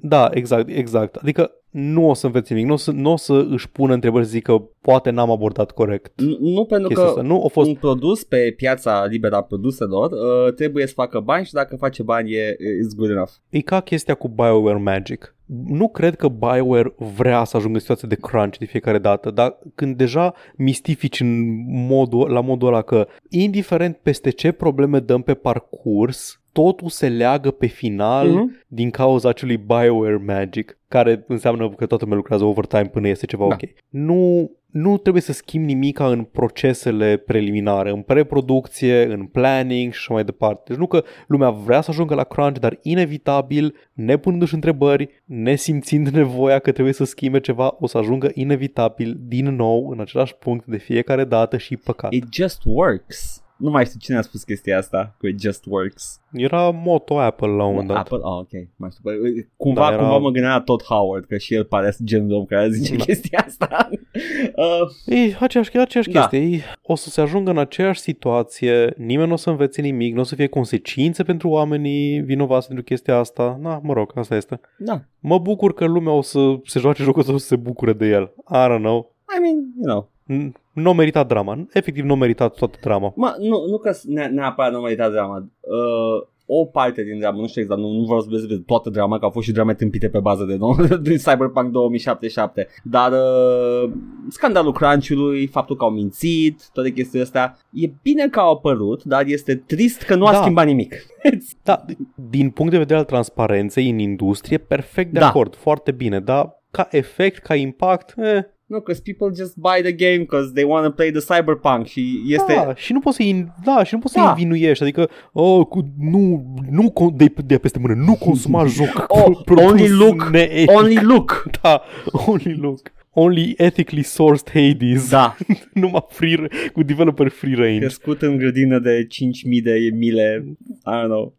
Da, exact, exact. Adică nu o să înveți nimic, nu o să, nu o să își pună întrebări să zică poate n-am abordat corect. Nu, nu pentru Chestia că asta. Nu a fost un produs pe piața liberă a produselor uh, trebuie să facă bani și dacă face bani e is good enough. E ca chestia cu BioWare Magic. Nu cred că BioWare vrea să ajungă în situație de crunch de fiecare dată, dar când deja mistifici în modul, la modul ăla că indiferent peste ce probleme dăm pe parcurs, totul se leagă pe final Mhm. mm-hmm. din cauza acelui BioWare Magic, care înseamnă că toată lumea lucrează overtime până este ceva Da. ok. Nu, nu trebuie să schimbi nimica în procesele preliminare, în preproducție, în planning și așa mai departe. Deci nu că lumea vrea să ajungă la crunch, dar inevitabil, nepunându-și întrebări, nesimțind [LAUGHS] nevoia că trebuie să schimbe ceva, o să ajungă inevitabil din nou în același punct de fiecare dată și păcat. It just works. Nu mai știu cine a spus chestia asta cu it just works. Era moto Apple la un moment dat. Apple? Oh, ok. Mai știu. Bă, Cumva, Da, era- cumva mă gândeam la Todd Howard, că și el pare genul de om care zice Da. chestia asta. [LAUGHS] uh, E aceeași, e aceeași Da. chestie. E, o să se ajungă în aceeași situație, nimeni nu o să învețe nimic, nu o să fie consecințe pentru oamenii vinovați pentru chestia asta. Na, mă rog, asta este. da. Mă bucur că lumea o să se joace jocul ăsta, o să se bucure de el. I don't know. I mean, you know. N- Nu a meritat drama. Efectiv, nu a meritat toată drama. Mă, nu, nu că ne- neapărat nu meritat drama. Uh, o parte din drama, nu știu exact, nu, nu vreau să vorbesc de toată drama, că au fost și drame tâmpite pe bază de nou, [LAUGHS] din Cyberpunk 2077, dar uh, scandalul crunch-ului, faptul că au mințit, toate chestiile astea, e bine că au apărut, dar este trist că nu a Da. schimbat nimic. [LAUGHS] Da, din punct de vedere al transparenței în industrie, perfect de Da. acord, foarte bine, dar ca efect, ca impact, eh, Nu, because people just buy the game because they want to play the Cyberpunk și este... Da, și nu poți să-i, da, și nu poți Da. să-i învinuiești, adică oh, cu, nu, nu con- de, de peste mână, nu consuma [LAUGHS] joc Oh, produs only look, neetic. Only look! [LAUGHS] Da, only look. Only ethically sourced Hades. Da, [LAUGHS] Numai free, cu developer free range. crescut în grădină de 5.000 de mile, I don't know.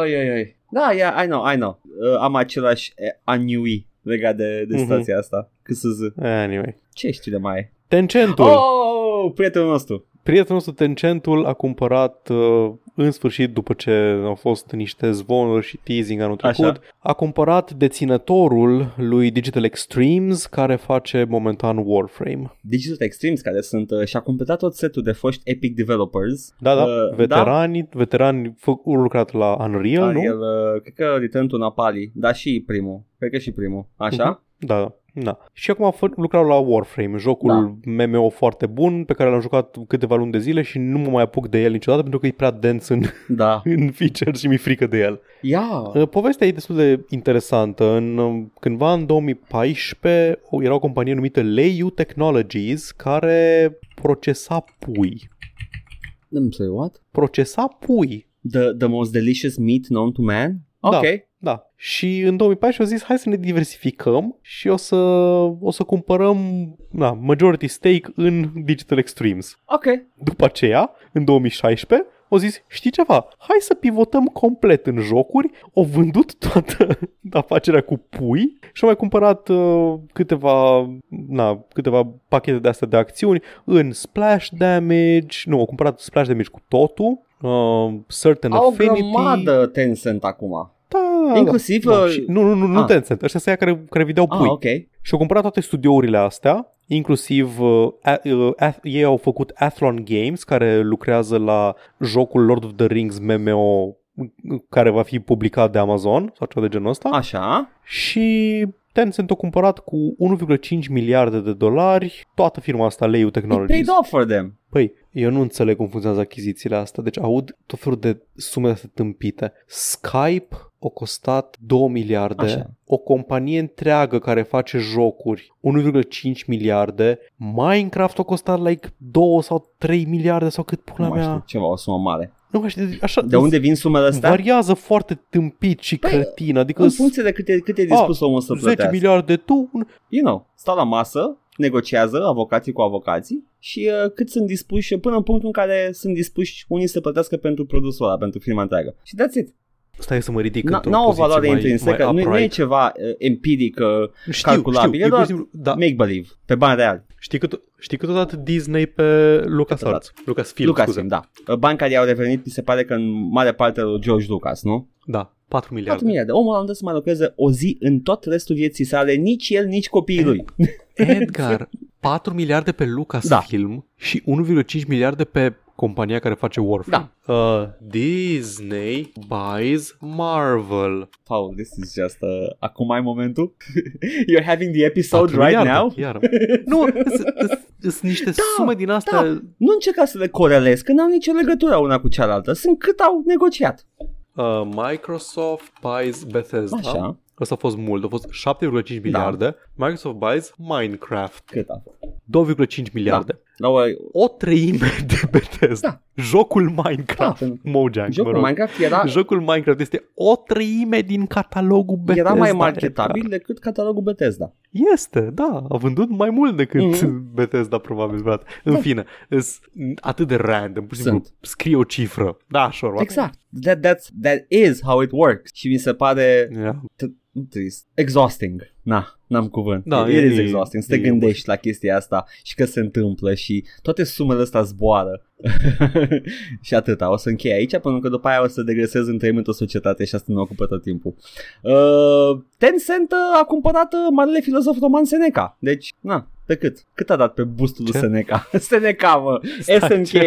Ai, ai, ai. Da, yeah, I know, I know. Uh, am același eh, anui legat de, de Mhm. situația asta. Cât să zic. Anyway. Ce știu de mai e? Tencentul. Oh, prietenul nostru. Prietenul nostru Tencentul a cumpărat uh, în sfârșit după ce au fost niște zvonuri și teasing anul trecut, Așa. a cumpărat deținătorul lui Digital Extremes care face momentan Warframe. Digital Extremes, care sunt uh, și-a completat tot setul de foști Epic Developers. Da, da, Uh, veterani, veterani fă, au lucrat la Unreal, Da, nu? el, uh, cred că Return to Napali, dar și primul. Cred că și primul. Așa? Mhm. Da, da. Da. Și acum fă- lucrau la Warframe, jocul da. MMO foarte bun pe care l-am jucat câteva luni de zile și nu mă mai apuc de el niciodată pentru că e prea dens în, Da. [LAUGHS] în features și mi-e frică de el. Ia. Uh, Povestea e destul de interesantă. În, uh, cândva în 2014 o- era o companie numită Leiu Technologies care procesa pui. I'm sorry, what? Procesa pui. The, the most delicious meat known to man? Da. Ok. Da. Și în 2014 au zis hai să ne diversificăm și o să, o să cumpărăm na, majority stake în Digital Extremes. Ok. După aceea, în 2016, au zis, știi ceva, hai să pivotăm complet în jocuri, au vândut toată [LAUGHS] afacerea cu pui și au mai cumpărat uh, câteva, na, câteva pachete de astea de acțiuni în Splash Damage, nu, au cumpărat Splash Damage cu totul, uh, Certain Au o Affinity. grămadă Tencent acum. Da, Inclusiv, da. uh, Și, nu, nu, nu, nu ah. Tencent, ăștia sunt aia care, care vedeau Ah, pui. ok. Și au cumpărat toate studiourile astea, inclusiv uh, a, uh, a, ei au făcut Athlon Games, care lucrează la jocul Lord of the Rings MMO care va fi publicat de Amazon sau ceva de genul ăsta. Așa. Și Tencent a cumpărat cu 1,5 miliarde de dolari toată firma asta, Leiu It paid Technologies. off for them. Păi, eu nu înțeleg cum funcționează achizițiile astea, deci aud tot felul de sume astea tâmpite. Skype a costat 2 miliarde, Așa. o companie întreagă care face jocuri 1,5 miliarde, Minecraft a costat like 2 sau 3 miliarde sau cât pula Nu mai știu, mea. ceva, o sumă mare. Nu mai știu, așa, De unde vin sumele astea? variază foarte tâmpit și Păi, cretin, adică În funcție de cât e, cât e dispus Ah, omul să 10 plătească. miliarde tu, un- You know, stau la masă, negociază avocații cu avocații și uh, cât sunt dispuși, până în punctul în care sunt dispuși unii să plătească pentru produsul ăla, pentru firma întreagă. Și that's it. Stai să mă ridic N- într-o N-au o poziție valoare mai, intrinsecă, mai nu, nu e upright. ceva uh, empiric, uh, Știu, calculabil, știu, e e pur doar și simplu, da, make-believe, pe bani reali. Știi cât, știi cât a dat Disney pe LucasArts? Lucasfilm, Lucasfilm, scuze. da. Uh, Bani care i-au revenit, mi se pare că în mare parte lui George Lucas, nu? Da, 4 4 miliarde. miliarde. Omul ăla nu să mai lucreze o zi în tot restul vieții sale, nici el, nici copiii lui. Edgar, 4 miliarde pe Lucasfilm da. și 1,5 miliarde pe compania care face Warframe. Da. Uh, Disney buys Marvel. Paul, this is just uh, acum ai momentul? [LAUGHS] You're having the episode 4 right miliarde, now? Iar. [LAUGHS] nu, sunt niște Da, sume din astea. da. Nu încerca să le corelezi, că n-au nicio legătură una cu cealaltă. Sunt cât au negociat. Uh, Microsoft buys Bethesda. Așa. Ăsta a fost mult, a fost 7,5 miliarde. Microsoft buys Minecraft. Cât a fost? 2,5 miliarde. La o, O treime [LAUGHS] de Bethesda. Da. Jocul Minecraft. Da, Mojang, jocul mă rog. Minecraft era, Jocul Minecraft este o treime din catalogul Bethesda. era mai marketabil decât catalogul Bethesda. Este, da. A vândut mai mult decât Mhm. [LAUGHS] Bethesda, probabil, frate. În fine, îs atât de random. Pur și simplu, Sunt. scrie o cifră. Da, sure. what? Exact. That, that's, that is how it works. Și mi se pare Yeah. t- nu trist. Exhausting. Na, n-am cuvânt. Da, It e- is e- exhausting. Să te e gândești la chestia asta și că se întâmplă și toate sumele astea zboară. [LAUGHS] și atâta. O să închei aici pentru că după aia o să degresez între într-o societate și asta ne ocupă tot timpul. Uh, Tencent uh, a cumpărat uh, marele filozof roman Seneca. Deci, na, pe cât? Cât a dat pe bustul lui Ce? Seneca? [LAUGHS] Seneca, mă. Stai, SNK.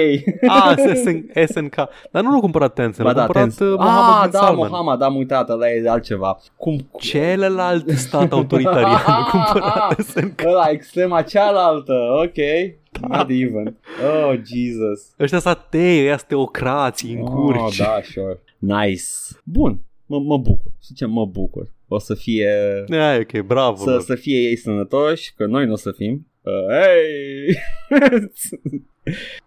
Ah, SN, SNK. Dar nu l-a cumpărat Tencent, Ba l-a da, cumpărat Tencent. uh, Mohammed ah, bin da, Salman. Mohammed, am uitat, ăla e altceva. Cum, Celălalt stat autoritarian a cumpărat [LAUGHS] SNK. Ăla, extrema cealaltă, ok. Not even. Oh, Jesus. Ăștia sunt atei, ăia sunt teocrații în Oh, curci. da, sure. Nice. Bun, mă, mă bucur. Și ce mă bucur. O să fie... Da, ok, bravo. Să, lor. să fie ei sănătoși, că noi nu o să fim. Uh, hey! [LAUGHS]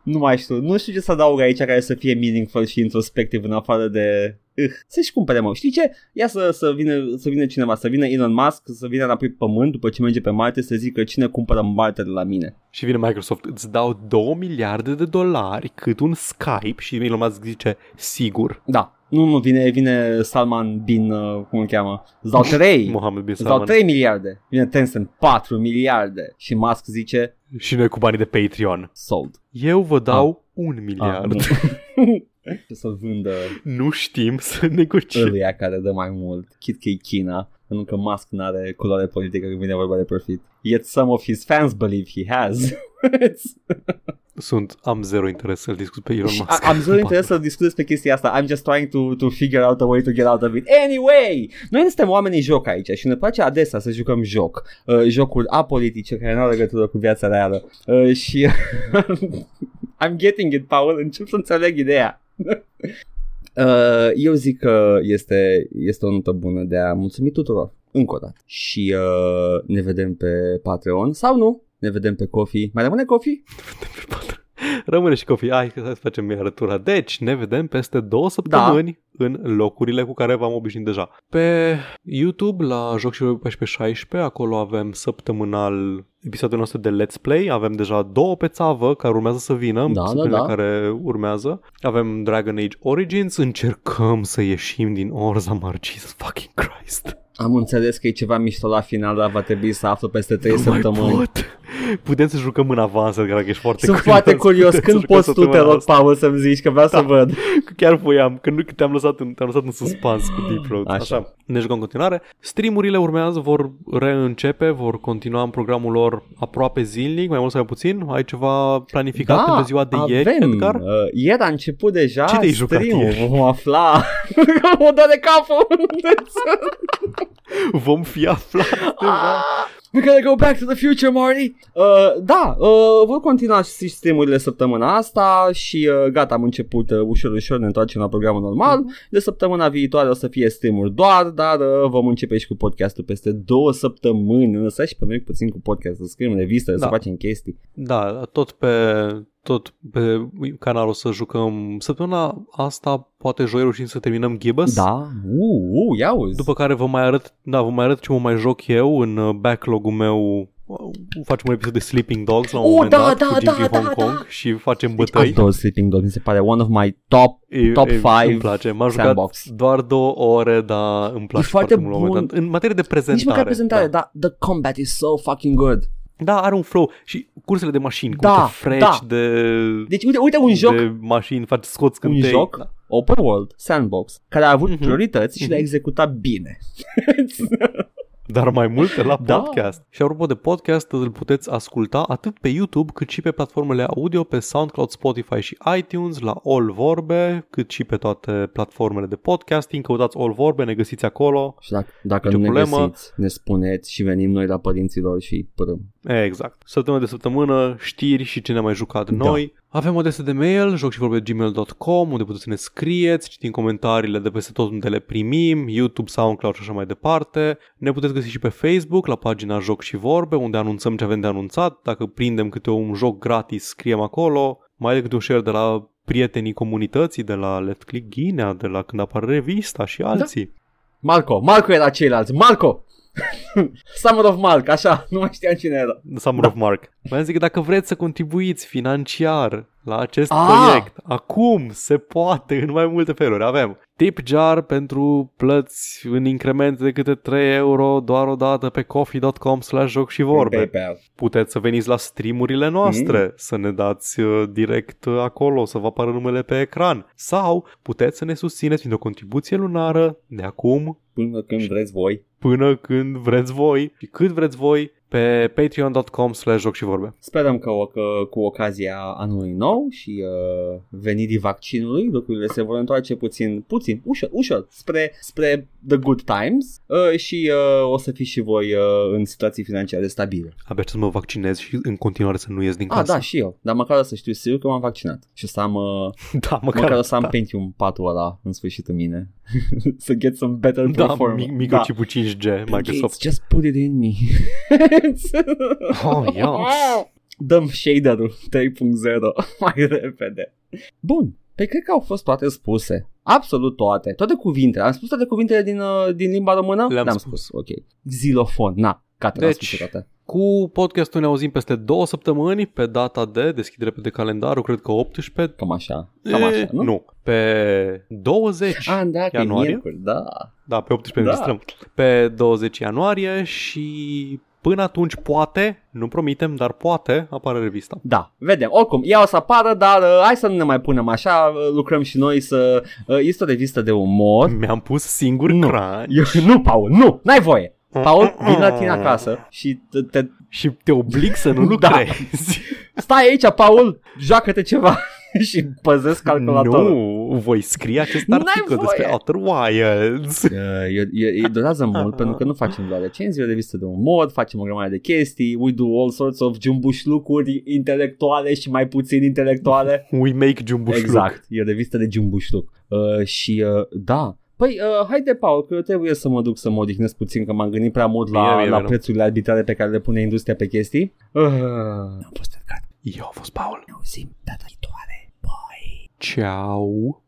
nu mai știu, nu știu ce să adaug aici care să fie meaningful și introspectiv în afară de... Uh, să-și cumpere, mă. Știi ce? Ia să, să, vină, să vină cineva, să vină Elon Musk, să vină înapoi pe pământ după ce merge pe Marte să zică cine cumpără Marte de la mine. Și vine Microsoft, îți dau 2 miliarde de dolari cât un Skype și Elon Musk zice, sigur. Da. Nu, nu, vine, vine Salman bin, uh, cum îl cheamă? Îți dau 3. Mohammed bin Îți dau Salman. 3 miliarde. Vine Tencent 4 miliarde. Și Musk zice Și noi cu banii de Patreon. sold. Eu vă dau un Ah, miliard. nu. [LAUGHS] Ce să-l vândă nu știm să negociem. ăluia care dă mai mult. Chit că e China. Pentru că Musk nu are culoare politică când vine vorba de profit. Yet some of his fans believe he has. [LAUGHS] Sunt, am zero interes să-l discut pe Elon Și Musk. a- am zero [LAUGHS] interes să discut despre chestia asta. I'm just trying to, to figure out a way to get out of it. Anyway, noi nu suntem oamenii joc aici și ne place adesea să jucăm joc. Uh, jocuri apolitice care nu au legătură cu viața reală. Uh, și [LAUGHS] I'm getting it, Paul. Încep să înțeleg ideea. [LAUGHS] Uh, eu zic că este, este o notă bună de a mulțumi tuturor încă o dată și uh, ne vedem pe Patreon sau nu, ne vedem pe Coffee. Mai rămâne Coffee? [LAUGHS] Rămâne și copii. Hai că să facem mie arătura. Deci, ne vedem peste două săptămâni da. în locurile cu care v-am obișnuit deja. Pe YouTube, la Joc și Vorbe 14-16, acolo avem săptămânal episodul nostru de Let's Play. Avem deja două pe țavă care urmează să vină, Da, da, săptămânile da. care urmează. Avem Dragon Age Origins. Încercăm să ieșim din Orzammar. Jesus fucking Christ. Am înțeles că e ceva mișto la final, dar va trebui să aflu peste 3 Nu mai săptămâni. pot. Putem să jucăm în avans, Edgar, că ești foarte Sunt curios. foarte [LAUGHS] curios. Putem să Când jucăm poți tu, te săptămâna rog, asta. Paul, să-mi zici că vreau să Da. văd. Că [LAUGHS] chiar voiam, că nu că te-am lăsat în, te-am lăsat în suspans cu Deep Road. Așa. Așa. Ne jucăm în continuare. Streamurile urmează, vor reîncepe, vor continua în programul lor aproape zilnic, mai mult sau mai puțin. Ai ceva planificat pentru ziua de avem. ieri, Edgar? Uh, ieri a început deja Ce te-ai jucat stream-ul. ieri? Vom afla. [LAUGHS] mă doare capul. Vom fi aflat deja. We gotta go back to the future, Marty! Uh, da, uh, vor continua și streamurile săptămâna asta și uh, gata, am început uh, ușor, ușor, ne întoarcem la programul normal. De săptămâna viitoare o să fie streamuri doar, dar uh, vom începe și cu podcastul peste două săptămâni. Lăsați și pe noi puțin cu podcast, să scriem reviste, da. să Da. facem chestii. Da, tot pe tot pe canal o să jucăm săptămâna asta, poate joi reușim să terminăm Gibbous. Da, uh, uh, ia uzi. După care vă mai arăt, da, vă mai arăt ce mă mai joc eu în uh, backlog-ul meu. Facem un episod de Sleeping Dogs la un Oh, moment da, dat da, cu da, GG da, Hong da. Kong și facem Deci, bătăi. ador Sleeping Dogs, mi se pare one of my top E- top e- five Îmi place. M-am sandbox. jucat doar două ore, dar îmi place E foarte foarte, mult la un moment bun. dat. În materie de prezentare. Nici măcar prezentare, Da. dar the combat is so fucking good. Da, are un flow. Și cursele de mașini, cum Da, te freci da. de, Deci uite, uite un joc, de mașini, faci scoți un cântei. joc Da. open world, sandbox, care a avut Mhm. priorități și le-a Mhm. executat bine. [LAUGHS] Dar mai multe la Da. podcast. Și apropo de podcast, îl puteți asculta atât pe YouTube, cât și pe platformele audio, pe SoundCloud, Spotify și iTunes, la All Vorbe, cât și pe toate platformele de podcasting. Căutați All Vorbe, ne găsiți acolo. și dacă, dacă Nicio nu ne problemă. găsiți, ne spuneți și venim noi la părinților și părâm. Exact. Săptămână de săptămână, știri și ce ne-am mai jucat Da. noi. Avem o adresă de mail, joc și vorbe gmail.com, unde puteți să ne scrieți, citim comentariile de peste tot unde le primim, YouTube, SoundCloud și așa mai departe. Ne puteți găsi și pe Facebook, la pagina Joc și Vorbe, unde anunțăm ce avem de anunțat. Dacă prindem câte un joc gratis, scriem acolo. Mai de câte un share de la prietenii comunității, de la Let's Click Ghinea, de la când apare revista și alții. Marco, Marco era ceilalți, Marco! [LAUGHS] Summer of Mark, așa, nu mai știam cine era. The Summer of Mark. Mai zic că dacă vreți să contribuiți financiar la acest Ah! proiect, acum se poate în mai multe feluri. Avem tip jar pentru plăți în increment de câte 3 euro doar o dată pe coffee.com slash joc și vorbe. PayPal. Puteți să veniți la streamurile noastre, mm. să ne dați uh, direct uh, acolo, să vă apară numele pe ecran. Sau puteți să ne susțineți printr-o contribuție lunară de acum Până când vreți voi. până când vreți voi și cât vreți voi pe patreon.com slash joc și vorbe. Sperăm că, o, că cu ocazia anului nou și uh, venirii vaccinului lucrurile se vor întoarce puțin, puțin, ușor, ușor spre, spre the good times uh, și uh, o să fiți și voi uh, în situații financiare stabile. Abia să mă vaccinez și în continuare să nu ies din Ah, casă. da, și eu, dar măcar o să știu sigur că m-am vaccinat și o să am, uh, [LAUGHS] da măcar, măcar o să am da. Pentium 4 ăla în sfârșit în mine [LAUGHS] să get some better Da, performance. mi- microchipul 5G, Microsoft. Gates, just put it in me. [LAUGHS] Oh, [LAUGHS] yes. Dăm shader-ul 3.0 [LAUGHS] mai repede. Bun, pe cred că au fost toate spuse. Absolut toate. Toate cuvintele. Am spus toate cuvintele din, uh, din limba română? Le-am Le-am spus. spus. Ok. Xilofon. Na, gata, deci, Deci, spus toate. Cu podcastul ne auzim peste două săptămâni pe data de deschidere pe de calendar, cred că 18. Cam așa. Cam așa, E, nu? nu. Pe 20 Ah, da, că e ianuarie. miercuri, da. Da, pe 18 Da. înregistrăm. Pe 20 ianuarie și până atunci poate, nu promitem, dar poate apare revista. Da, vedem. Oricum, ea o să apară, dar uh, hai să nu ne mai punem așa, uh, lucrăm și noi să... Uh, este o revistă de umor. Mi-am pus singur Nu. crani Eu, nu, Paul, nu, n-ai voie. Paul, vin la tine acasă și te, te și te oblig să nu Da. lucrezi. stai aici, Paul, joacă-te ceva [LAUGHS] și păzesc calculatorul. Nu, voi scrie acest N-ai articol voie. despre Outer Wilds. Uh, [LAUGHS] e, e, e, durează mult [LAUGHS] pentru că nu facem doar recenzii, o revistă de un mod, facem o grămadă de chestii, we do all sorts of jumbuș lucruri intelectuale și mai puțin intelectuale. We make Jumbush exact, e o revistă de jumbușluc. Uh, și uh, da, Păi, uh, haide, Paul, că eu trebuie să mă duc să mă odihnesc puțin, că m-am gândit prea mult la, Bine, bine, la bine. prețurile arbitrare pe care le pune industria pe chestii. Uh, am fost Edgar. Eu am fost Paul. Ne auzim data viitoare. Bye. Ciao.